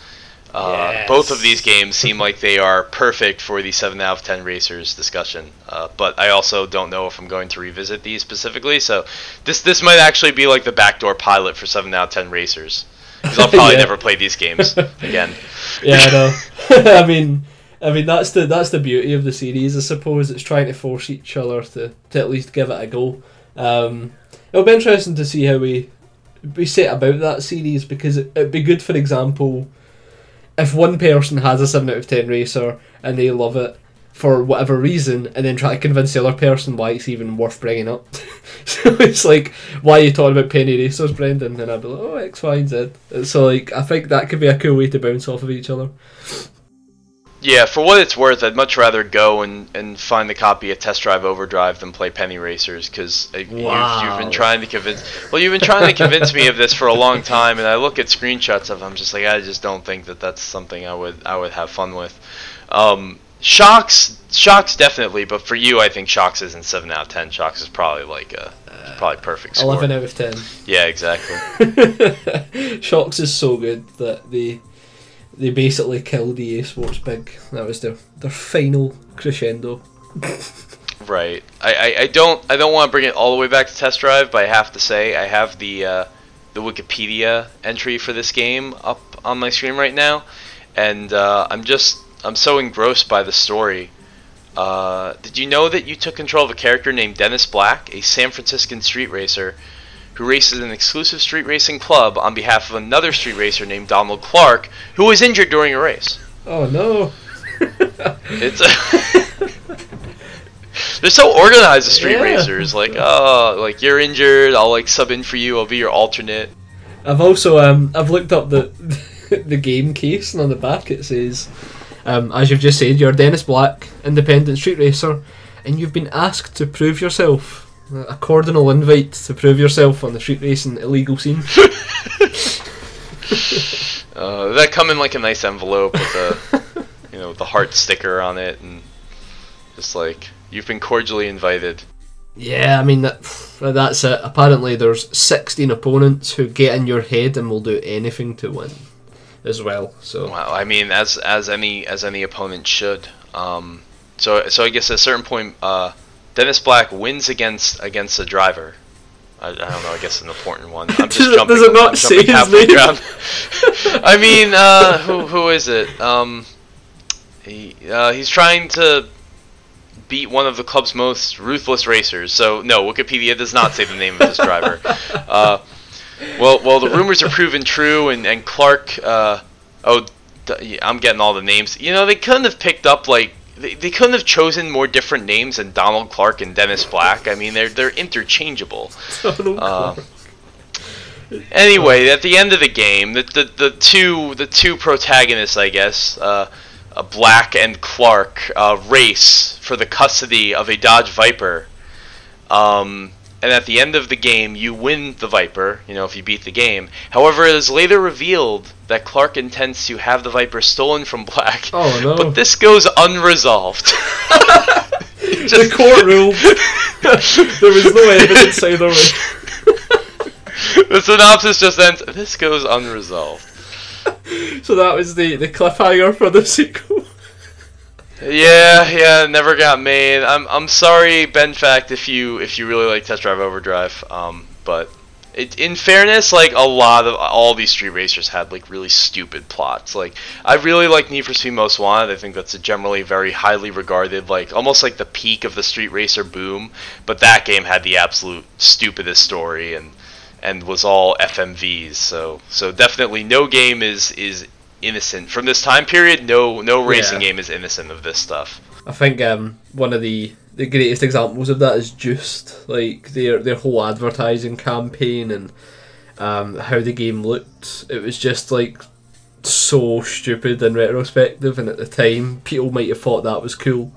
Uh, Yes. Both of these games seem like they are perfect for the 7 out of 10 racers discussion, uh, but I also don't know if I'm going to revisit these specifically. So this this might actually be like the backdoor pilot for 7 out of 10 racers, because I'll (laughs) probably Yeah. never play these games again. (laughs) Yeah, I know. (laughs) I mean, I mean that's the that's the beauty of the series, I suppose. It's trying to force each other to, to at least give it a go. Um, it'll be interesting to see how we we set about that series because it, it'd be good, for example, if one person has a seven out of ten racer and they love it for whatever reason, and then try to convince the other person why it's even worth bringing up. (laughs) so it's like, why are you talking about penny racers, Brendan? And I'd be like, oh, X, Y, and Z. So like, I think that could be a cool way to bounce off of each other. Yeah, for what it's worth, I'd much rather go and, and find the copy of Test Drive Overdrive than play Penny Racers because you've, you've been trying to convince. Well, you've been trying to convince me of this for a long time, and I look at screenshots of. I'm just like, I just don't think that that's something I would I would have fun with. Um, Shox, Shox definitely, but for you, I think Shox isn't seven out of ten. Shox is probably like a probably perfect score. Eleven out of ten. Yeah, exactly. (laughs) Shox is so good that they they basically killed EA Sports Big. That was their their final crescendo. Right. I, I, I don't I don't want to bring it all the way back to test drive, but I have to say I have the uh, the Wikipedia entry for this game up on my screen right now, and uh, I'm just I'm so engrossed by the story. Uh, did you know that you took control of a character named Dennis Black, a San Franciscan street racer, who races an exclusive street racing club on behalf of another street racer named Donald Clark, who was injured during a race? Oh no! (laughs) It's a (laughs) they're so organized, the street Yeah. racers. Like, oh, like you're injured, I'll like sub in for you. I'll be your alternate. I've also um I've looked up the (laughs) the game case and on the back it says, um, as you've just said, you're Dennis Black, independent street racer, and you've been asked to prove yourself. A cardinal invite to prove yourself on the street racing illegal scene. (laughs) (laughs) Uh, that come in like a nice envelope with a, you know, the heart sticker on it, and just like you've been cordially invited. Yeah, I mean that that's it. Apparently, there's 16 opponents who get in your head and will do anything to win, as well. So Wow, I mean, as as any as any opponent should. Um, so so I guess at a certain point, uh, Dennis Black wins against against the driver. I, I don't know. I guess an important one. I'm just Does (laughs) jumping. does it not I'm say his name? (laughs) I mean, uh, who who is it? Um, he uh, he's trying to beat one of the club's most ruthless racers. So no, Wikipedia does not say the name of this driver. (laughs) Uh, well, well, the rumors are proven true, and and Clark. Uh, oh, I'm getting all the names. You know, they couldn't have picked up like they, they couldn't have chosen more different names than Donald Clark and Dennis Black. I mean, they're they're interchangeable. (laughs) Uh, anyway, at the end of the game, the, the the two the two protagonists, I guess, uh, uh, Black and Clark, uh, race for the custody of a Dodge Viper. Um, and at the end of the game, you win the Viper. You know, if you beat the game. However, it is later revealed that Clark intends to have the Viper stolen from (laughs) Black. Oh, no. But this goes unresolved. (laughs) the court ruled (laughs) there was no evidence either way. the synopsis just ends. This goes unresolved. so that was the the cliffhanger for the sequel. Yeah, yeah, never got made. I'm I'm sorry, Ben Fact, if you if you really like Test Drive Overdrive. Um, but it, in fairness, like a lot of all these street racers had like really stupid plots. Like I really like Need for Speed Most Wanted. I think that's a generally very highly regarded, like almost like the peak of the street racer boom. But that game had the absolute stupidest story and and was all FMVs. So so definitely no game is is innocent from this time period. No no racing Yeah. game is innocent of this stuff. I think um, one of the the greatest examples of that is Juiced, like their their whole advertising campaign and um, how the game looked. It was just like so stupid in retrospective, and at the time, people might have thought that was cool.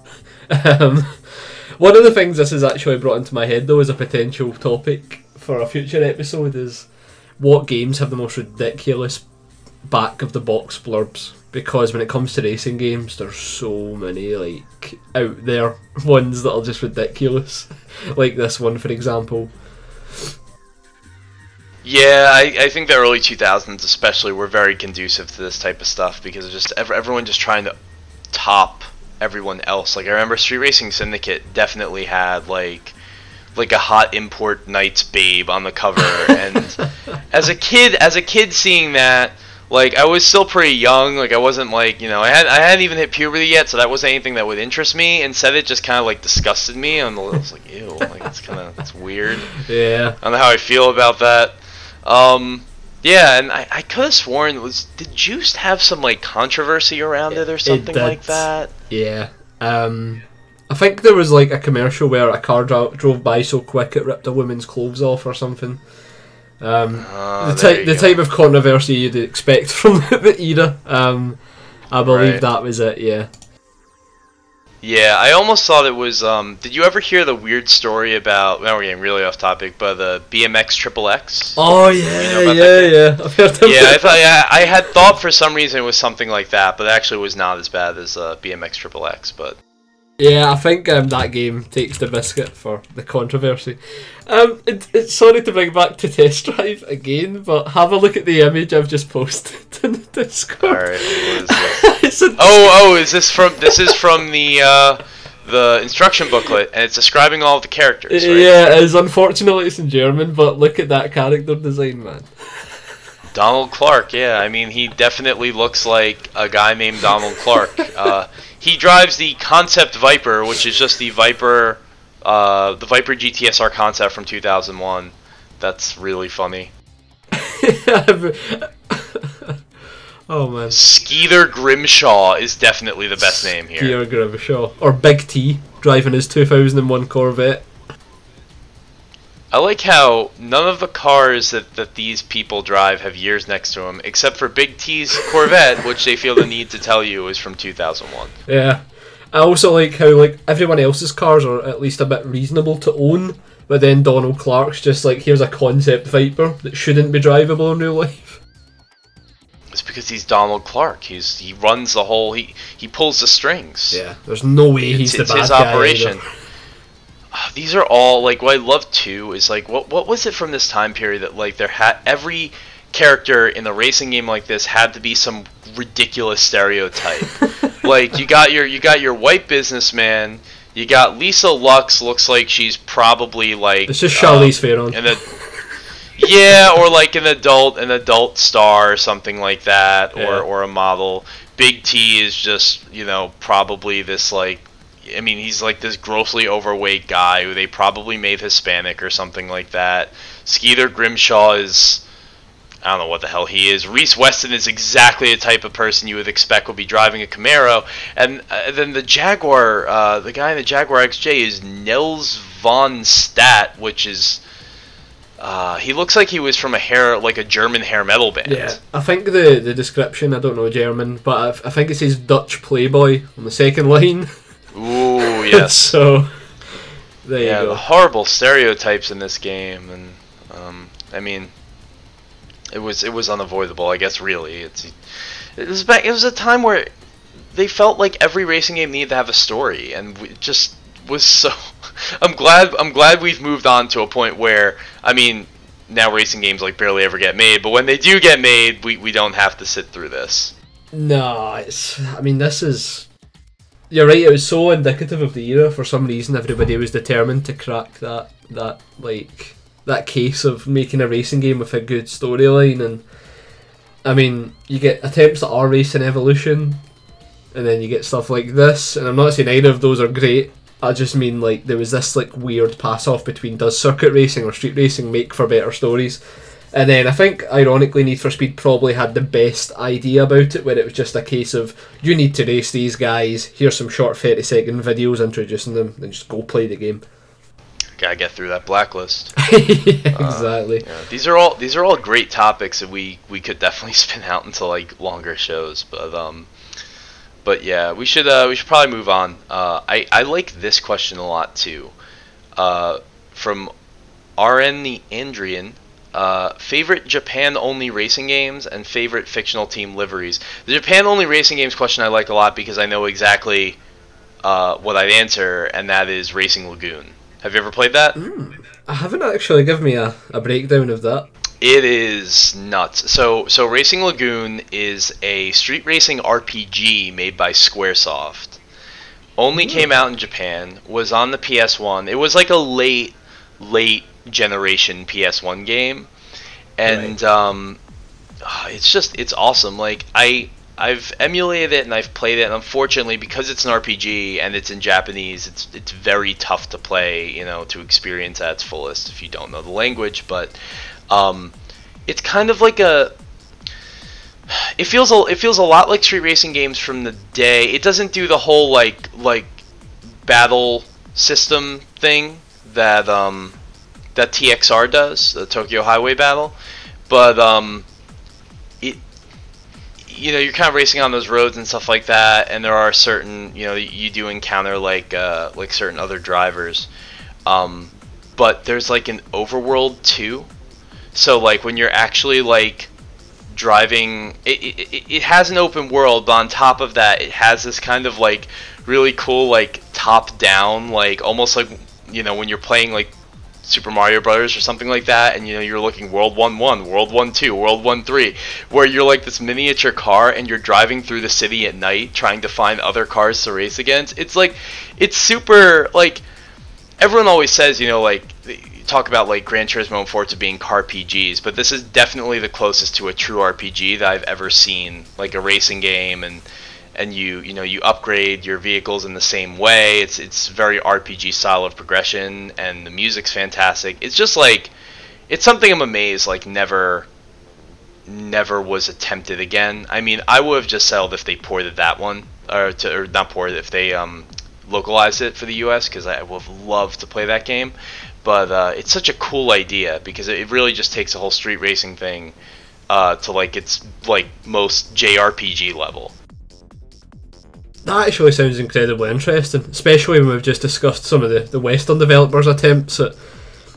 (laughs) um, one of the things this has actually brought into my head, though, as a potential topic for a future episode is what games have the most ridiculous back of the box blurbs because when it comes to racing games there's so many like out there (laughs) ones that are just ridiculous (laughs) like this one for example Yeah, I, I think the early 2000s especially were very conducive to this type of stuff because just everyone just trying to top everyone else. Like I remember Street Racing Syndicate definitely had like like a hot import Nights babe on the cover and (laughs) as a kid as a kid seeing that like I was still pretty young like I wasn't like you know I had I hadn't even hit puberty yet so that wasn't anything that would interest me instead it just kind of like disgusted me and I was like ew like it's kind of it's weird yeah I don't know how I feel about that. Um, yeah, and I, I could have sworn it was did Juiced have some like controversy around it or something did. like that? yeah um I think there was like a commercial where a car dro- drove by so quick it ripped a woman's clothes off or something um Uh, the type the type of controversy you'd expect (laughs) from the era um I believe Right. that was it yeah Yeah, I almost thought it was. Um, did you ever hear the weird story about? Now we're getting really off topic, but the BMX Triple X. oh yeah know about yeah yeah I've heard Yeah, I thought (laughs) yeah, I had thought for some reason it was something like that, but it actually was not as bad as uh, BMX Triple X. But Yeah, I think um, that game takes the biscuit for the controversy. Um, it, it's sorry to bring back to test drive again, but have a look at the image I've just posted (laughs) in the Discord. right, what is (laughs) a, Oh, oh, is this from? This is from the uh, the instruction booklet, and it's describing all of the characters. Right? yeah, it is. Unfortunately, it's in German, but look at that character design, man. (laughs) Donald Clark, yeah. I mean, he definitely looks like a guy named Donald Clark. Uh, he drives the Concept Viper, which is just the Viper, uh, the Viper GTSR concept from 2001. That's really funny. (laughs) oh man, Skeeter Grimshaw is definitely the best name here. Gear Grimshaw or Big T driving his 2001 Corvette. I like how none of the cars that, that these people drive have years next to them, except for Big T's Corvette, which they feel the need to tell you is from 2001. Yeah. I also like how like everyone else's cars are at least a bit reasonable to own, but then Donald Clark's just like here's a concept Viper that shouldn't be drivable in real life. It's because he's Donald Clark. He's he runs the whole he he pulls the strings. Yeah, there's no way he's it's, the it's bad his guy operation. either. (laughs) (sighs) These are all like what I love too is like what what was it from this time period that like there had every character in the racing game like this had to be some ridiculous stereotype. (laughs) like you got your you got your white businessman. You got Lisa Lux looks like she's probably like It's just um, Charlize Theron. and yeah, or like an adult, an adult star or something like that, or Yeah. or a model. Big T is just you know probably this like, I mean he's like this grossly overweight guy who they probably made Hispanic or something like that. Skeeter Grimshaw is. I don't know what the hell he is. Reese Weston is exactly the type of person you would expect would be driving a Camaro, and uh, then the Jaguar, uh, the guy in the Jaguar XJ is Nels von Stat, which is uh, he looks like he was from a hair like a German hair metal band. Yeah, I think the the description I don't know German, but I, I think it says Dutch Playboy on the second (laughs) line. Ooh, yes. (laughs) so there yeah, you the go. horrible stereotypes in this game, and um, I mean, it was it was unavoidable. I guess really, it's it was back. It was a time where they felt like every racing game needed to have a story, and we it just was so. (laughs) I'm glad I'm glad we've moved on to a point where I mean, now racing games like barely ever get made, but when they do get made, we, we don't have to sit through this. No, it's. I mean, this is. You're right. It was so indicative of the era. For some reason, everybody was determined to crack that that like that case of making a racing game with a good storyline. And I mean, you get attempts at R Racing Evolution, and then you get stuff like this. And I'm not saying either of those are great. I just mean like there was this like weird pass off between does circuit racing or street racing make for better stories. And then I think, ironically, Need for Speed probably had the best idea about it, where it was just a case of you need to race these guys. Here's some short thirty second videos introducing them, and just go play the game. Gotta get through that blacklist. (laughs) exactly. Uh, yeah, these are all these are all great topics that we we could definitely (laughs) spin out into like longer shows, but um, but yeah, we should uh, we should probably move on. Uh, I I like this question a lot too. Uh, from RN the Andrian. Uh, favorite Japan only racing games and favorite fictional team liveries. The Japan only racing games question I like a lot because I know exactly uh, what I'd answer, and that is Racing Lagoon. Have you ever played that? Mm, I haven't actually. Give me a, a breakdown of that. It is nuts. So so Racing Lagoon is a street racing RPG made by SquareSoft. Only mm. came out in Japan, was on the PS1. It was like a late late generation PS1 game, and right. um, ah, it's just it's awesome. Like I I've emulated it and I've played it, and unfortunately, because it's an RPG and it's in Japanese, it's it's very tough to play. You know, to experience at its fullest if you don't know the language. But um, it's kind of like a it feels a, it feels a lot like street racing games from the day. It doesn't do the whole like like battle system thing that um that TXR does, the Tokyo Highway Battle, but um, it you know you're kind of racing on those roads and stuff like that, and there are certain you know you do encounter like uh, like certain other drivers, um, but there's like an overworld too, so like when you're actually like driving it, it, it has an open world but on top of that it has this kind of like really cool like top down like almost like you know when you're playing like Super Mario Brothers or something like that, and you know you're looking World One One, World One Two, World One Three, where you're like this miniature car and you're driving through the city at night trying to find other cars to race against. It's like, it's super like, everyone always says you know like talk about like Gran Turismo and Forza being car PGs, but this is definitely the closest to a true RPG that I've ever seen, like a racing game and and you you know you upgrade your vehicles in the same way. It's it's very RPG style of progression, and the music's fantastic. It's just like it's something I'm amazed like never never was attempted again. I mean, I would have just settled if they ported that one or to or not ported if they um localized it for the US because I would have loved to play that game. But uh, it's such a cool idea because it really just takes a whole street racing thing uh, to like its like most JRPG level. That actually sounds incredibly interesting, especially when we've just discussed some of the, the Western developers' attempts at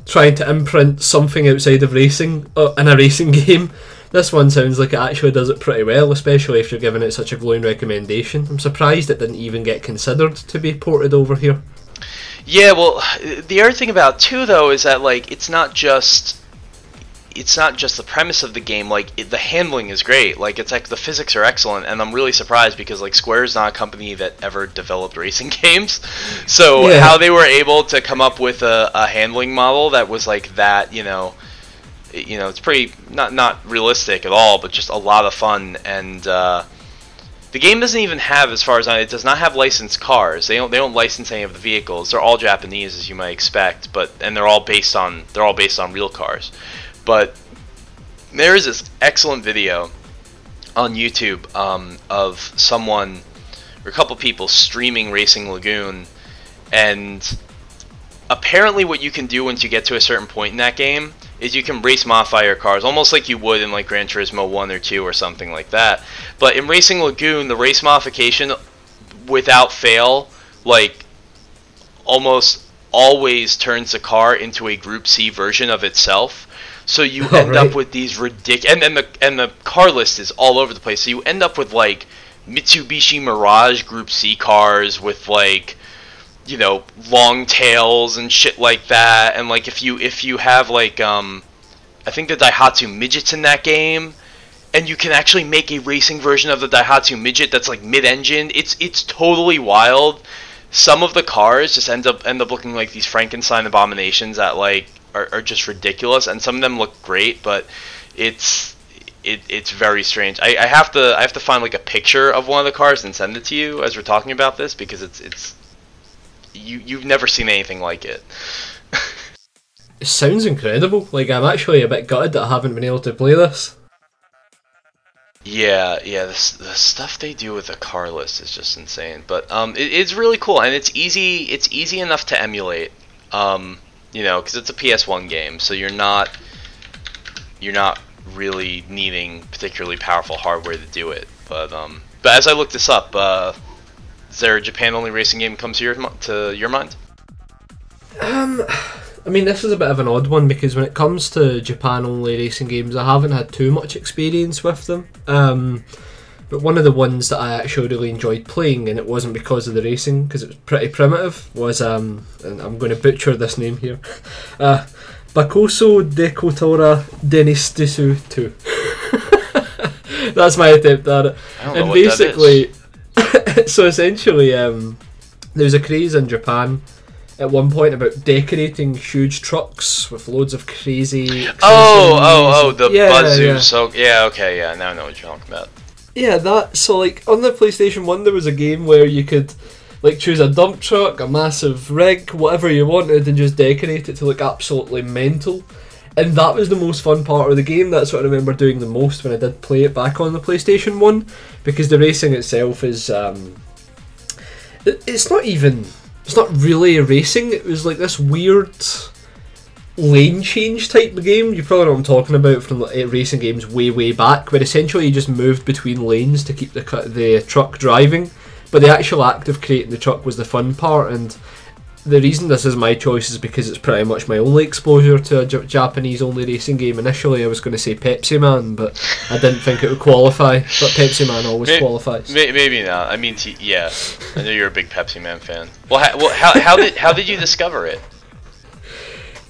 trying to imprint something outside of racing uh, in a racing (laughs) game. This one sounds like it actually does it pretty well, especially if you're giving it such a glowing recommendation. I'm surprised it didn't even get considered to be ported over here. Yeah, well, the other thing about two though is that like it's not just it's not just the premise of the game like it, the handling is great. Like it's like the physics are excellent and i'm really surprised because like square is not a company that ever developed racing (laughs) games. So yeah. how they were able to come up with a, a handling model that was like that you know you know it's pretty not not realistic at all but just a lot of fun. And uh, the game doesn't even have as far as I it does not have licensed cars. They don't they don't license any of the vehicles. They're all japanese as you might expect but and they're all based on they're all based on real cars but there is this excellent video on YouTube um, of someone or a couple people streaming Racing Lagoon, and apparently, what you can do once you get to a certain point in that game is you can race modify your cars almost like you would in like Gran Turismo 1 or 2 or something like that. But in Racing Lagoon, the race modification without fail, like almost always turns the car into a Group C version of itself. So you (laughs) oh, end right. up with these ridiculous, and then the and the car list is all over the place. So you end up with like Mitsubishi Mirage Group C cars with like you know long tails and shit like that. And like if you if you have like um I think the Daihatsu midgets in that game, and you can actually make a racing version of the Daihatsu midget that's like mid-engine. It's it's totally wild. Some of the cars just end up end up looking like these Frankenstein abominations that like are, are just ridiculous, and some of them look great, but it's it, it's very strange. I, I have to I have to find like a picture of one of the cars and send it to you as we're talking about this because it's it's you you've never seen anything like it. (laughs) It sounds incredible. Like I'm actually a bit gutted that I haven't been able to play this. Yeah, yeah, the, the stuff they do with the car list is just insane. But um, it, it's really cool and it's easy. It's easy enough to emulate. Um, you know, because it's a PS1 game, so you're not you're not really needing particularly powerful hardware to do it. But um, but as I look this up, uh, is there a Japan-only racing game comes to your to your mind? Um, I mean, this is a bit of an odd one because when it comes to Japan only racing games, I haven't had too much experience with them. Um, but one of the ones that I actually really enjoyed playing, and it wasn't because of the racing, because it was pretty primitive, was, um, and I'm going to butcher this name here, (laughs) uh, Bakoso Dekotora Denistisu 2. (laughs) That's my attempt at it. and basically, (laughs) so essentially, um, there was a craze in Japan at one point about decorating huge trucks with loads of crazy. Oh, oh, oh, the yeah, Bazoo. Yeah. So yeah, okay, yeah. Now I know what you're talking about. Yeah, that. So like on the PlayStation One, there was a game where you could like choose a dump truck, a massive rig, whatever you wanted, and just decorate it to look absolutely mental. And that was the most fun part of the game. That's what I remember doing the most when I did play it back on the PlayStation One, because the racing itself is. Um, it, it's not even it's not really a racing. It was like this weird lane change type of game. You probably know what I'm talking about from racing games way way back, where essentially you just moved between lanes to keep the the truck driving. But the actual act of creating the truck was the fun part, and the reason this is my choice is because it's pretty much my only exposure to a J- Japanese only racing game. Initially, I was going to say Pepsi Man, but I didn't think it would qualify. But Pepsi Man always maybe, qualifies. Maybe not. I mean, t- yeah, I know you're a big Pepsi Man fan. Well, ha- well how, how did how did you discover it?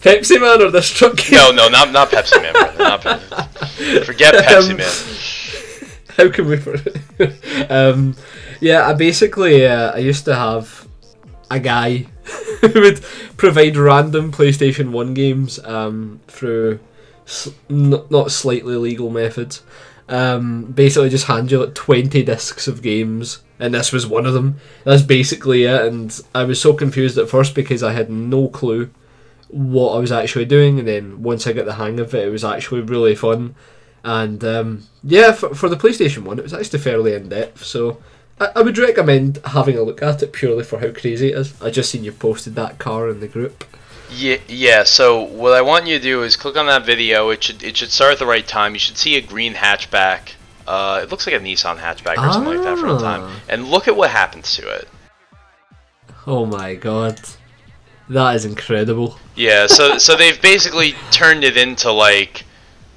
Pepsi Man or this truck game? No, no, not not Pepsi Man, brother. Not Pepsi. Forget (laughs) Pepsi um, Man. (laughs) How can we? (laughs) um, yeah, I basically uh, I used to have a guy who would provide random PlayStation 1 games um, through sl- n- not slightly legal methods. Um, basically, just hand you like 20 discs of games, and this was one of them. That's basically it, and I was so confused at first because I had no clue what I was actually doing, and then once I got the hang of it, it was actually really fun. And um, yeah, for, for the PlayStation 1, it was actually fairly in depth, so I, I would recommend having a look at it purely for how crazy it is. I just seen you posted that car in the group. Yeah, yeah. So what I want you to do is click on that video. It should it should start at the right time. You should see a green hatchback. Uh, it looks like a Nissan hatchback or ah. something like that for a time. Ah. And look at what happens to it. Oh my god, that is incredible. Yeah. So so they've basically turned it into like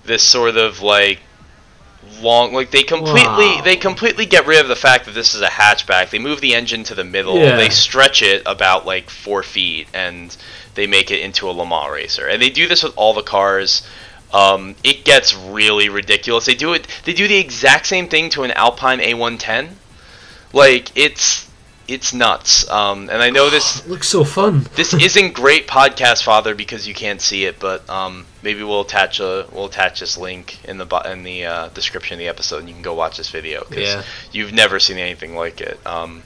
this sort of like long like they completely wow. they completely get rid of the fact that this is a hatchback they move the engine to the middle yeah. they stretch it about like four feet and they make it into a Le Mans racer and they do this with all the cars um, it gets really ridiculous they do it they do the exact same thing to an Alpine A110 like it's it's nuts. Um, and I know this (gasps) looks so fun. this isn't great podcast father because you can't see it, but um, maybe we'll attach a we'll attach this link in the in the uh, description of the episode, and you can go watch this video because yeah. you've never seen anything like it. Um,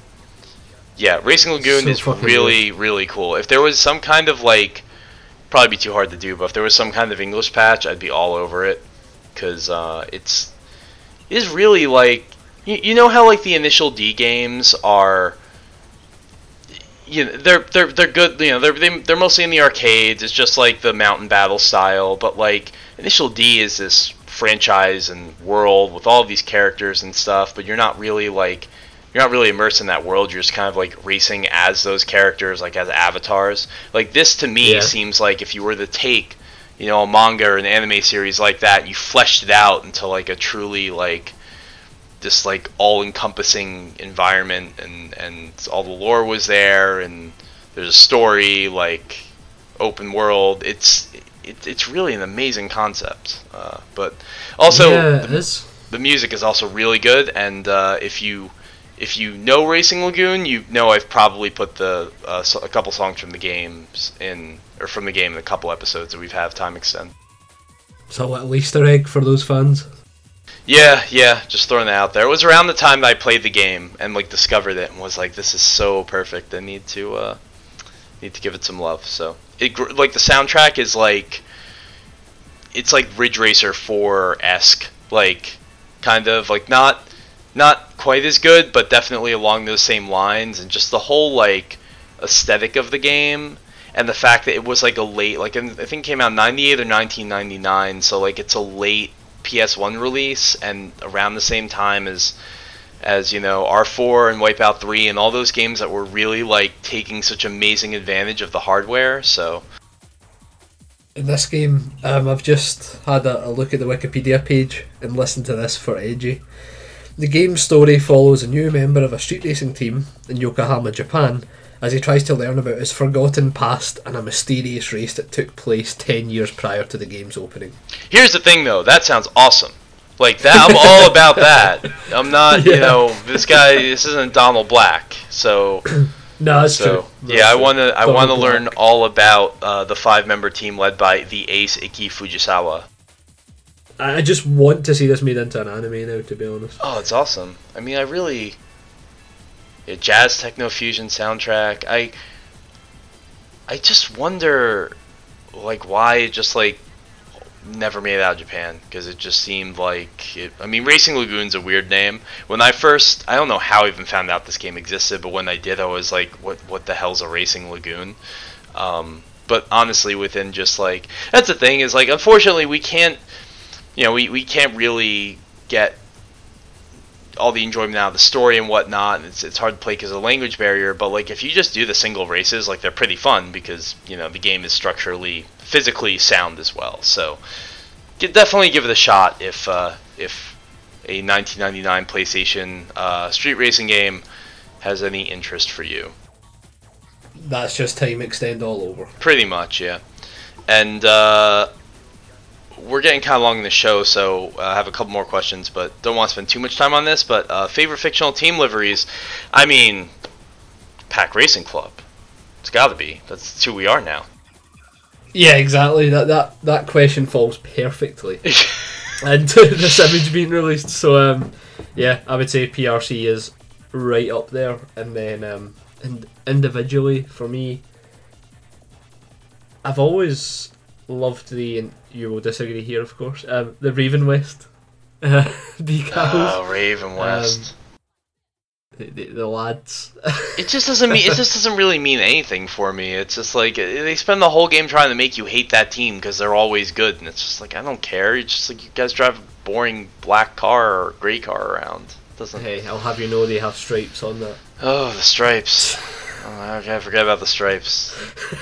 yeah, Racing Lagoon so is really good. really cool. If there was some kind of like, probably be too hard to do, but if there was some kind of English patch, I'd be all over it because uh, it's it is really like you, you know how like the initial D games are you know they're they're they're good you know they're they, are they are mostly in the arcades. It's just like the mountain battle style. But like initial d is this franchise and world with all of these characters and stuff but you're not really like you're not really immersed in that world. You're just kind of like racing as those characters like as avatars. Like this to me yeah. seems like if you were to take you know a manga or an anime series like that you fleshed it out into like a truly like this like all-encompassing environment and and all the lore was there and there's a story like open world it's it, it's really an amazing concept. Uh, but also, yeah, the, the music is also really good. And uh, if you if you know Racing Lagoon, you know I've probably put the uh, so- a couple songs from the games in or from the game in a couple episodes that we've had time extend. so a little Easter egg for those fans. Yeah, yeah, just throwing that out there. It was around the time that I played the game and like discovered it and was like, this is so perfect. I need to uh, need to give it some love. So it like the soundtrack is like it's like Ridge Racer 4 esque, like kind of like not not quite as good, but definitely along those same lines, and just the whole like aesthetic of the game and the fact that it was like a late like I think it came out 98 or 1999 so like it's a late PS1 release and around the same time as as you know R4 and Wipeout 3 and all those games that were really like taking such amazing advantage of the hardware so In this game, um, I've just had a, a look at the Wikipedia page and listened to this for edgy. The game's story follows a new member of a street racing team in Yokohama, Japan, as he tries to learn about his forgotten past and a mysterious race that took place 10 years prior to the game's opening. here's the thing though that sounds awesome like that I'm all (laughs) about that I'm not you know this guy this isn't Donald Black so (clears throat) No, that's so true. yeah, I want to I want to black. learn all about uh, the five member team led by the ace Iki Fujisawa. I just want to see this made into an anime now, to be honest. Oh, it's awesome. I mean, I really yeah, jazz techno fusion soundtrack. I I just wonder like why it just like never made out of Japan because it just seemed like it, I mean Racing Lagoon's a weird name. When I first I don't know how I even found out this game existed, but when I did I was like what what the hell's a Racing Lagoon? Um, but honestly within just like that's the thing is like unfortunately we can't you know we, we can't really get all the enjoyment out of the story and whatnot. It's it's hard to play because of the language barrier. But like if you just do the single races, like they're pretty fun because you know the game is structurally, physically sound as well. So definitely give it a shot if uh, if a 1999 PlayStation uh, street racing game has any interest for you. That's just time extend all over. Pretty much, yeah. And uh, we're getting kind of long in the show, so uh, I have a couple more questions, but don't want to spend too much time on this. But uh, favorite fictional team liveries? I mean, Pac Racing Club. It's got to be. That's who we are now. Yeah, exactly. That that that question falls perfectly into this image being released. So um, yeah, I would say PRC is right up there, and then um, individually for me, I've always loved the you will disagree here, of course. Um, the Raven West uh, (laughs) decals. oh, Raven West. the, the, the lads. (laughs) it just doesn't mean. It just doesn't really mean anything for me. It's just like they spend the whole game trying to make you hate that team because they're always good, and it's just like I don't care. It's just like you guys drive a boring black car or gray car around. Doesn't. hey, I'll have you know they have stripes on that. Oh, the stripes. Oh, okay, I forget about the stripes.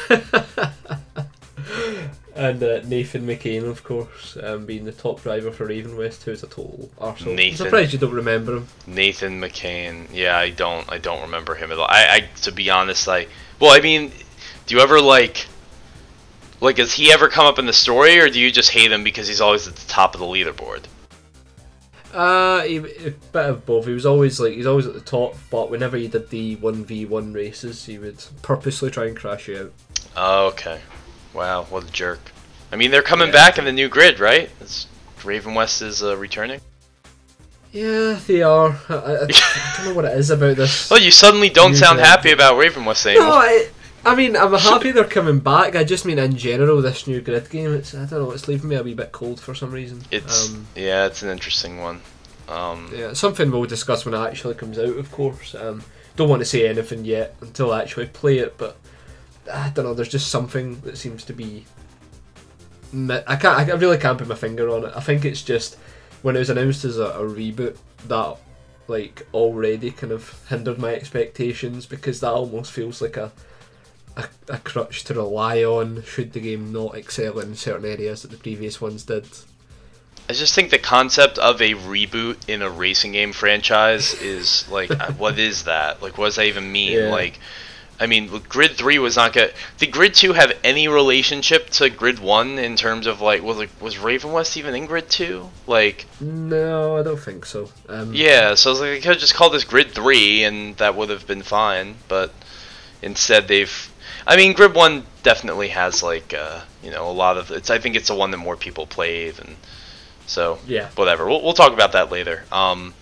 (laughs) And uh, Nathan McKane, of course, um, being the top driver for Raven West, who's a total arsehole. I'm surprised you don't remember him. Nathan McKane. Yeah, I don't. I don't remember him at all. I, I to be honest, I. Well, I mean, do you ever like? Like, does he ever come up in the story, or do you just hate him because he's always at the top of the leaderboard? Uh, he, a bit of both. He was always like he's always at the top, but whenever he did the one v one races, he would purposely try and crash you out. Oh, okay. Wow, what a jerk. I mean, they're coming Yeah. back in the new grid, right? It's, Raven West is uh, returning. Yeah, they are. I, I, I (laughs) don't know what it is about this. Well, you suddenly don't sound grid. happy about Raven West anymore. No, I, I mean I'm (laughs) happy they're coming back. I just mean in general, this new grid game. It's I don't know. It's leaving me a wee bit cold for some reason. It's um, yeah, it's an interesting one. Um, Yeah, something we'll discuss when it actually comes out, of course. Um, don't want to say anything yet until I actually play it, but I don't know. There's just something that seems to be. I can't. I really can't put my finger on it. I think it's just when it was announced as a, a reboot that like already kind of hindered my expectations because that almost feels like a. A, a crutch to rely on should the game not excel in certain areas that the previous ones did. I just think the concept of a reboot in a racing game franchise is like, (laughs) what is that? Like, what does that even mean? Yeah. Like, I mean, Grid Three was not good. Did Grid Two have any relationship to Grid One in terms of like was like was Raven West even in Grid Two? Like, No, I don't think so. Um, yeah, so I was like, they could have just called this Grid Three, and that would have been fine. But instead, they've. I mean, Grid One definitely has like uh, you know a lot of. It's I think it's the one that more people play and so Yeah. whatever. We'll, we'll talk about that later. Um,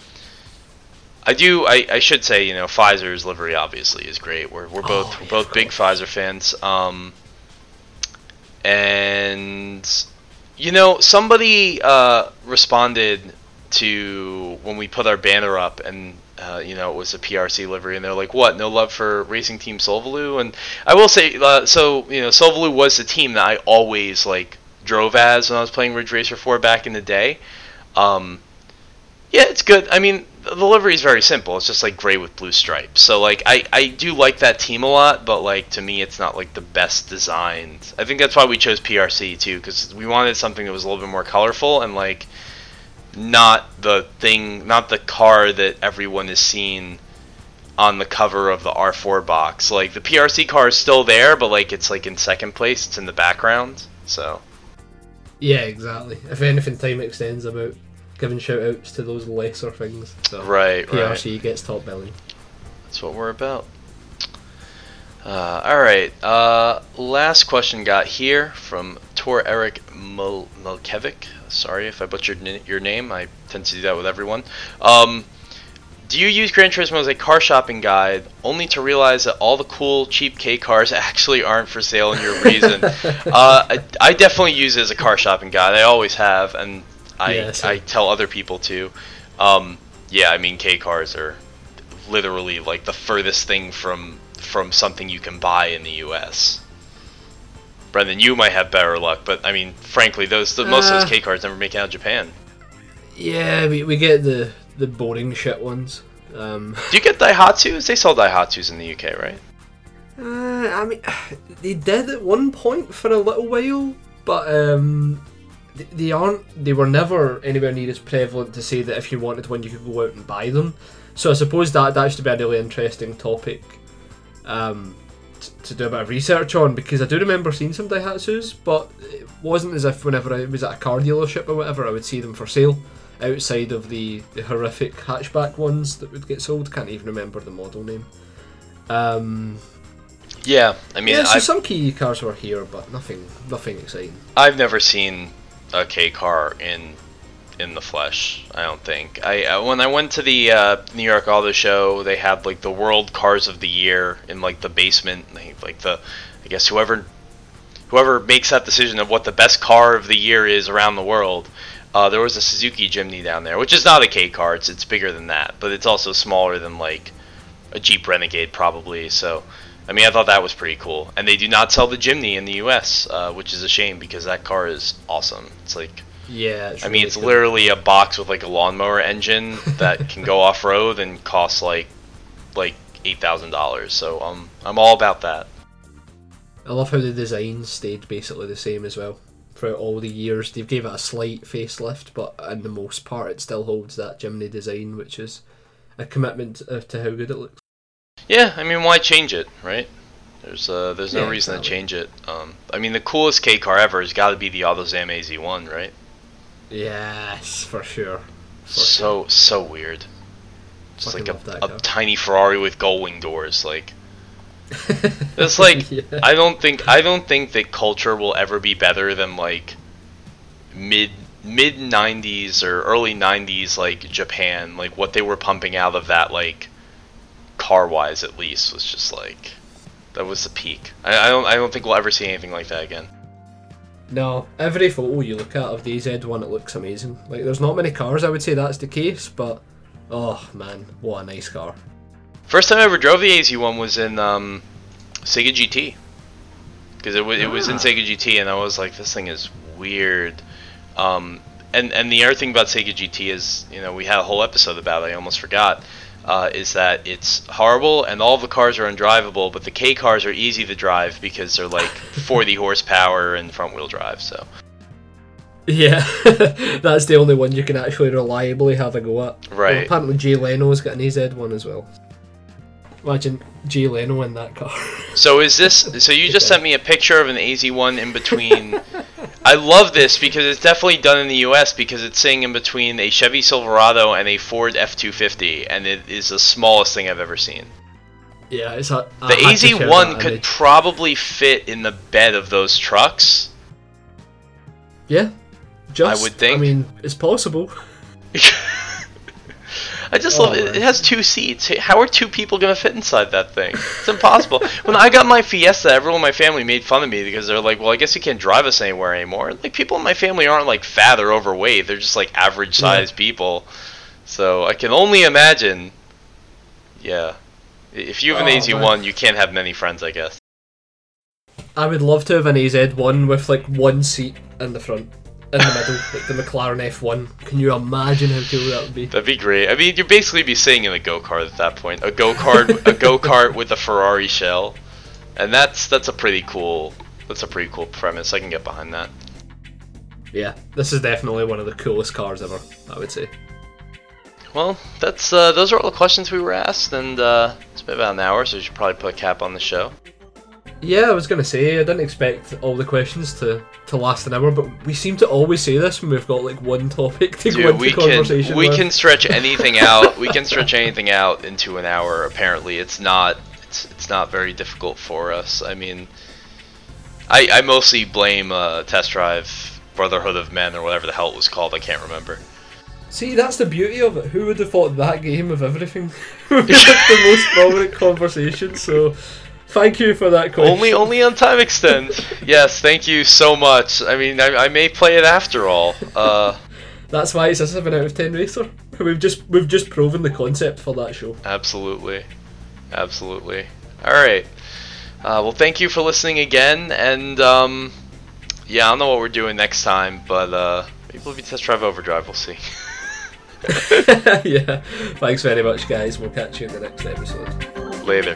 I do. I, I should say, you know, Feisar's livery obviously is great. We're, we're both Oh, we're both big. Pfizer fans. Um, and you know, somebody uh, responded to when we put our banner up, and uh, you know, it was a PRC livery, and they're like, "What? No love for Racing Team Solvalou?" And I will say, uh, so you know, Solvalou was the team that I always like drove as when I was playing Ridge Racer 4 back in the day. Um, yeah, it's good. I mean, the livery is very simple. It's just like gray with blue stripes. So like, I I do like that team a lot, but like to me, it's not like the best designed. I think that's why we chose PRC too, because we wanted something that was a little bit more colorful and like not the thing, not the car that everyone is seeing on the cover of the R4 box. Like the PRC car is still there, but like it's like in second place. It's in the background. So Yeah, exactly. If anything, time extends about giving shout outs to those lesser things. So right, right. PRC gets top billing. That's what we're about. Uh, all right. Uh, last question got here from Tor Eric Mil- Milkevic. Sorry if I butchered n- your name. I tend to do that with everyone. Um, do you use Gran Turismo as a car shopping guide only to realize that all the cool, cheap K cars (laughs) actually aren't for sale in your reason? (laughs) uh, I, I definitely use it as a car shopping guide. I always have, and I, Yeah, same. I tell other people too. Um, yeah, I mean, K cars are literally like the furthest thing from from something you can buy in the U.S. Brendan, you might have better luck, but I mean, frankly, those the, most of Uh. those K cars never make it out of Japan. Yeah, we, we get the the boring shit ones. Um, Do you get Daihatsus? They sell Daihatsus in the UK, right? uh, I mean, (sighs) they did at one point for a little while, but um, th- they aren't. They were never anywhere near as prevalent to say that if you wanted one, you could go out and buy them. So I suppose that that should be a really interesting topic um, t- to do a bit of research on because I do remember seeing some Daihatsus, but it wasn't as if whenever I was at a car dealership or whatever, I would see them for sale outside of the, the horrific hatchback ones that would get sold. Can't even remember the model name. Um, Yeah, I mean, yeah, so I've, some K cars were here, but nothing, nothing exciting. I've never seen a K car in in the flesh. I don't think. I uh, when I went to the uh, New York Auto Show, they had like the World Cars of the Year in like the basement. They, like the, I guess whoever whoever makes that decision of what the best car of the year is around the world. Uh, there was a Suzuki Jimny down there, which is not a K car. It's it's bigger than that, but it's also smaller than like a Jeep Renegade probably. So. I mean, I thought that was pretty cool. And they do not sell the Jimny in the U.S., uh, which is a shame because that car is awesome. It's like, Yeah, it's I mean, really it's good. literally a box with like a lawnmower engine that can go (laughs) off road and costs like like eight thousand dollars. So um, I'm all about that. I love how the design stayed basically the same as well throughout all the years. They gave it a slight facelift, but in the most part, it still holds that Jimny design, which is a commitment to how good it looks. Yeah, I mean, why change it, right? There's uh, there's no Yeah, reason to change it. Um, I mean, the coolest K car ever has got to be the AutoZam AZ1, right? Yes, for sure. For so so weird. Just like a, a tiny Ferrari with gull wing doors, like. (laughs) It's like Yeah. I don't think I don't think that culture will ever be better than like mid mid 90s or early 90s like Japan like what they were pumping out of that like car wise at least was just like that was the peak. I, I don't I don't think we'll ever see anything like that again. No, every photo you look at of the AZ1, it looks amazing. Like, there's not many cars I would say that's the case, but oh man, what a nice car. First time I ever drove the AZ1 was in um, Sega GT because it, wa it was in Ah. Sega GT, and I was like, this thing is weird. Um, and and the other thing about Sega GT is, you know, we had a whole episode about it. I almost forgot. Uh, is that it's horrible and all the cars are undrivable, but the K cars are easy to drive because they're like (laughs) 40 horsepower and front wheel drive. So Yeah, (laughs) that's the only one you can actually reliably have a go at. Right. Well, apparently Jay Leno's got an AZ1 as well. Imagine Jay Leno in that car. So is this? So you just (laughs) sent me a picture of an AZ1 in between. I love this because it's definitely done in the U.S. because it's sitting in between a Chevy Silverado and a Ford F250, and it is the smallest thing I've ever seen. yeah, it's a. I The had to share AZ1 could image. probably fit in the bed of those trucks. Yeah. Just, I would think. I mean, it's possible. (laughs) I just Oh, love it. It has two seats. How are two people gonna fit inside that thing? It's impossible. (laughs) when I got my Fiesta, everyone in my family made fun of me because they're like, "Well, I guess you can't drive us anywhere anymore." Like people in my family aren't like fat or overweight; they're just like average sized people. So I can only imagine. Yeah, if you have an Oh, AZ1, you can't have many friends, I guess. I would love to have an AZ1 with like one seat in the front, in the middle, like the McLaren F1. Can you imagine how cool that would be? That'd be great. I mean, you'd basically be sitting in a go kart at that point. A go kart, a go kart with a Ferrari shell, and that's that's a pretty cool. That's a pretty cool premise. I can get behind that. Yeah, this is definitely one of the coolest cars ever. I would say. Well, that's uh, those are all the questions we were asked, and uh, it's been about an hour, so we should probably put a cap on the show. Yeah, I was gonna say I didn't expect all the questions to to last an hour, but we seem to always say this when we've got like one topic to go Dude, into we can conversation we with. can stretch anything out. We can stretch anything out into an hour. Apparently, it's not it's it's not very difficult for us. I mean, I I mostly blame uh, test drive Brotherhood of Men or whatever the hell it was called. I can't remember. See, that's the beauty of it. Who would have thought that game of everything (laughs) would be the most prominent conversation? So, thank you for that question. Only only on time extend. (laughs) yes, thank you so much. I mean, I, I may play it after all. Uh, That's why it's a seven out of ten racer. We've just we've just proven the concept for that show. absolutely, absolutely. All right. Uh, well, thank you for listening again, and um, yeah, I don't know what we're doing next time, but uh, maybe we'll be test drive overdrive. We'll see. (laughs) yeah. Thanks very much, guys. We'll catch you in the next episode. Later.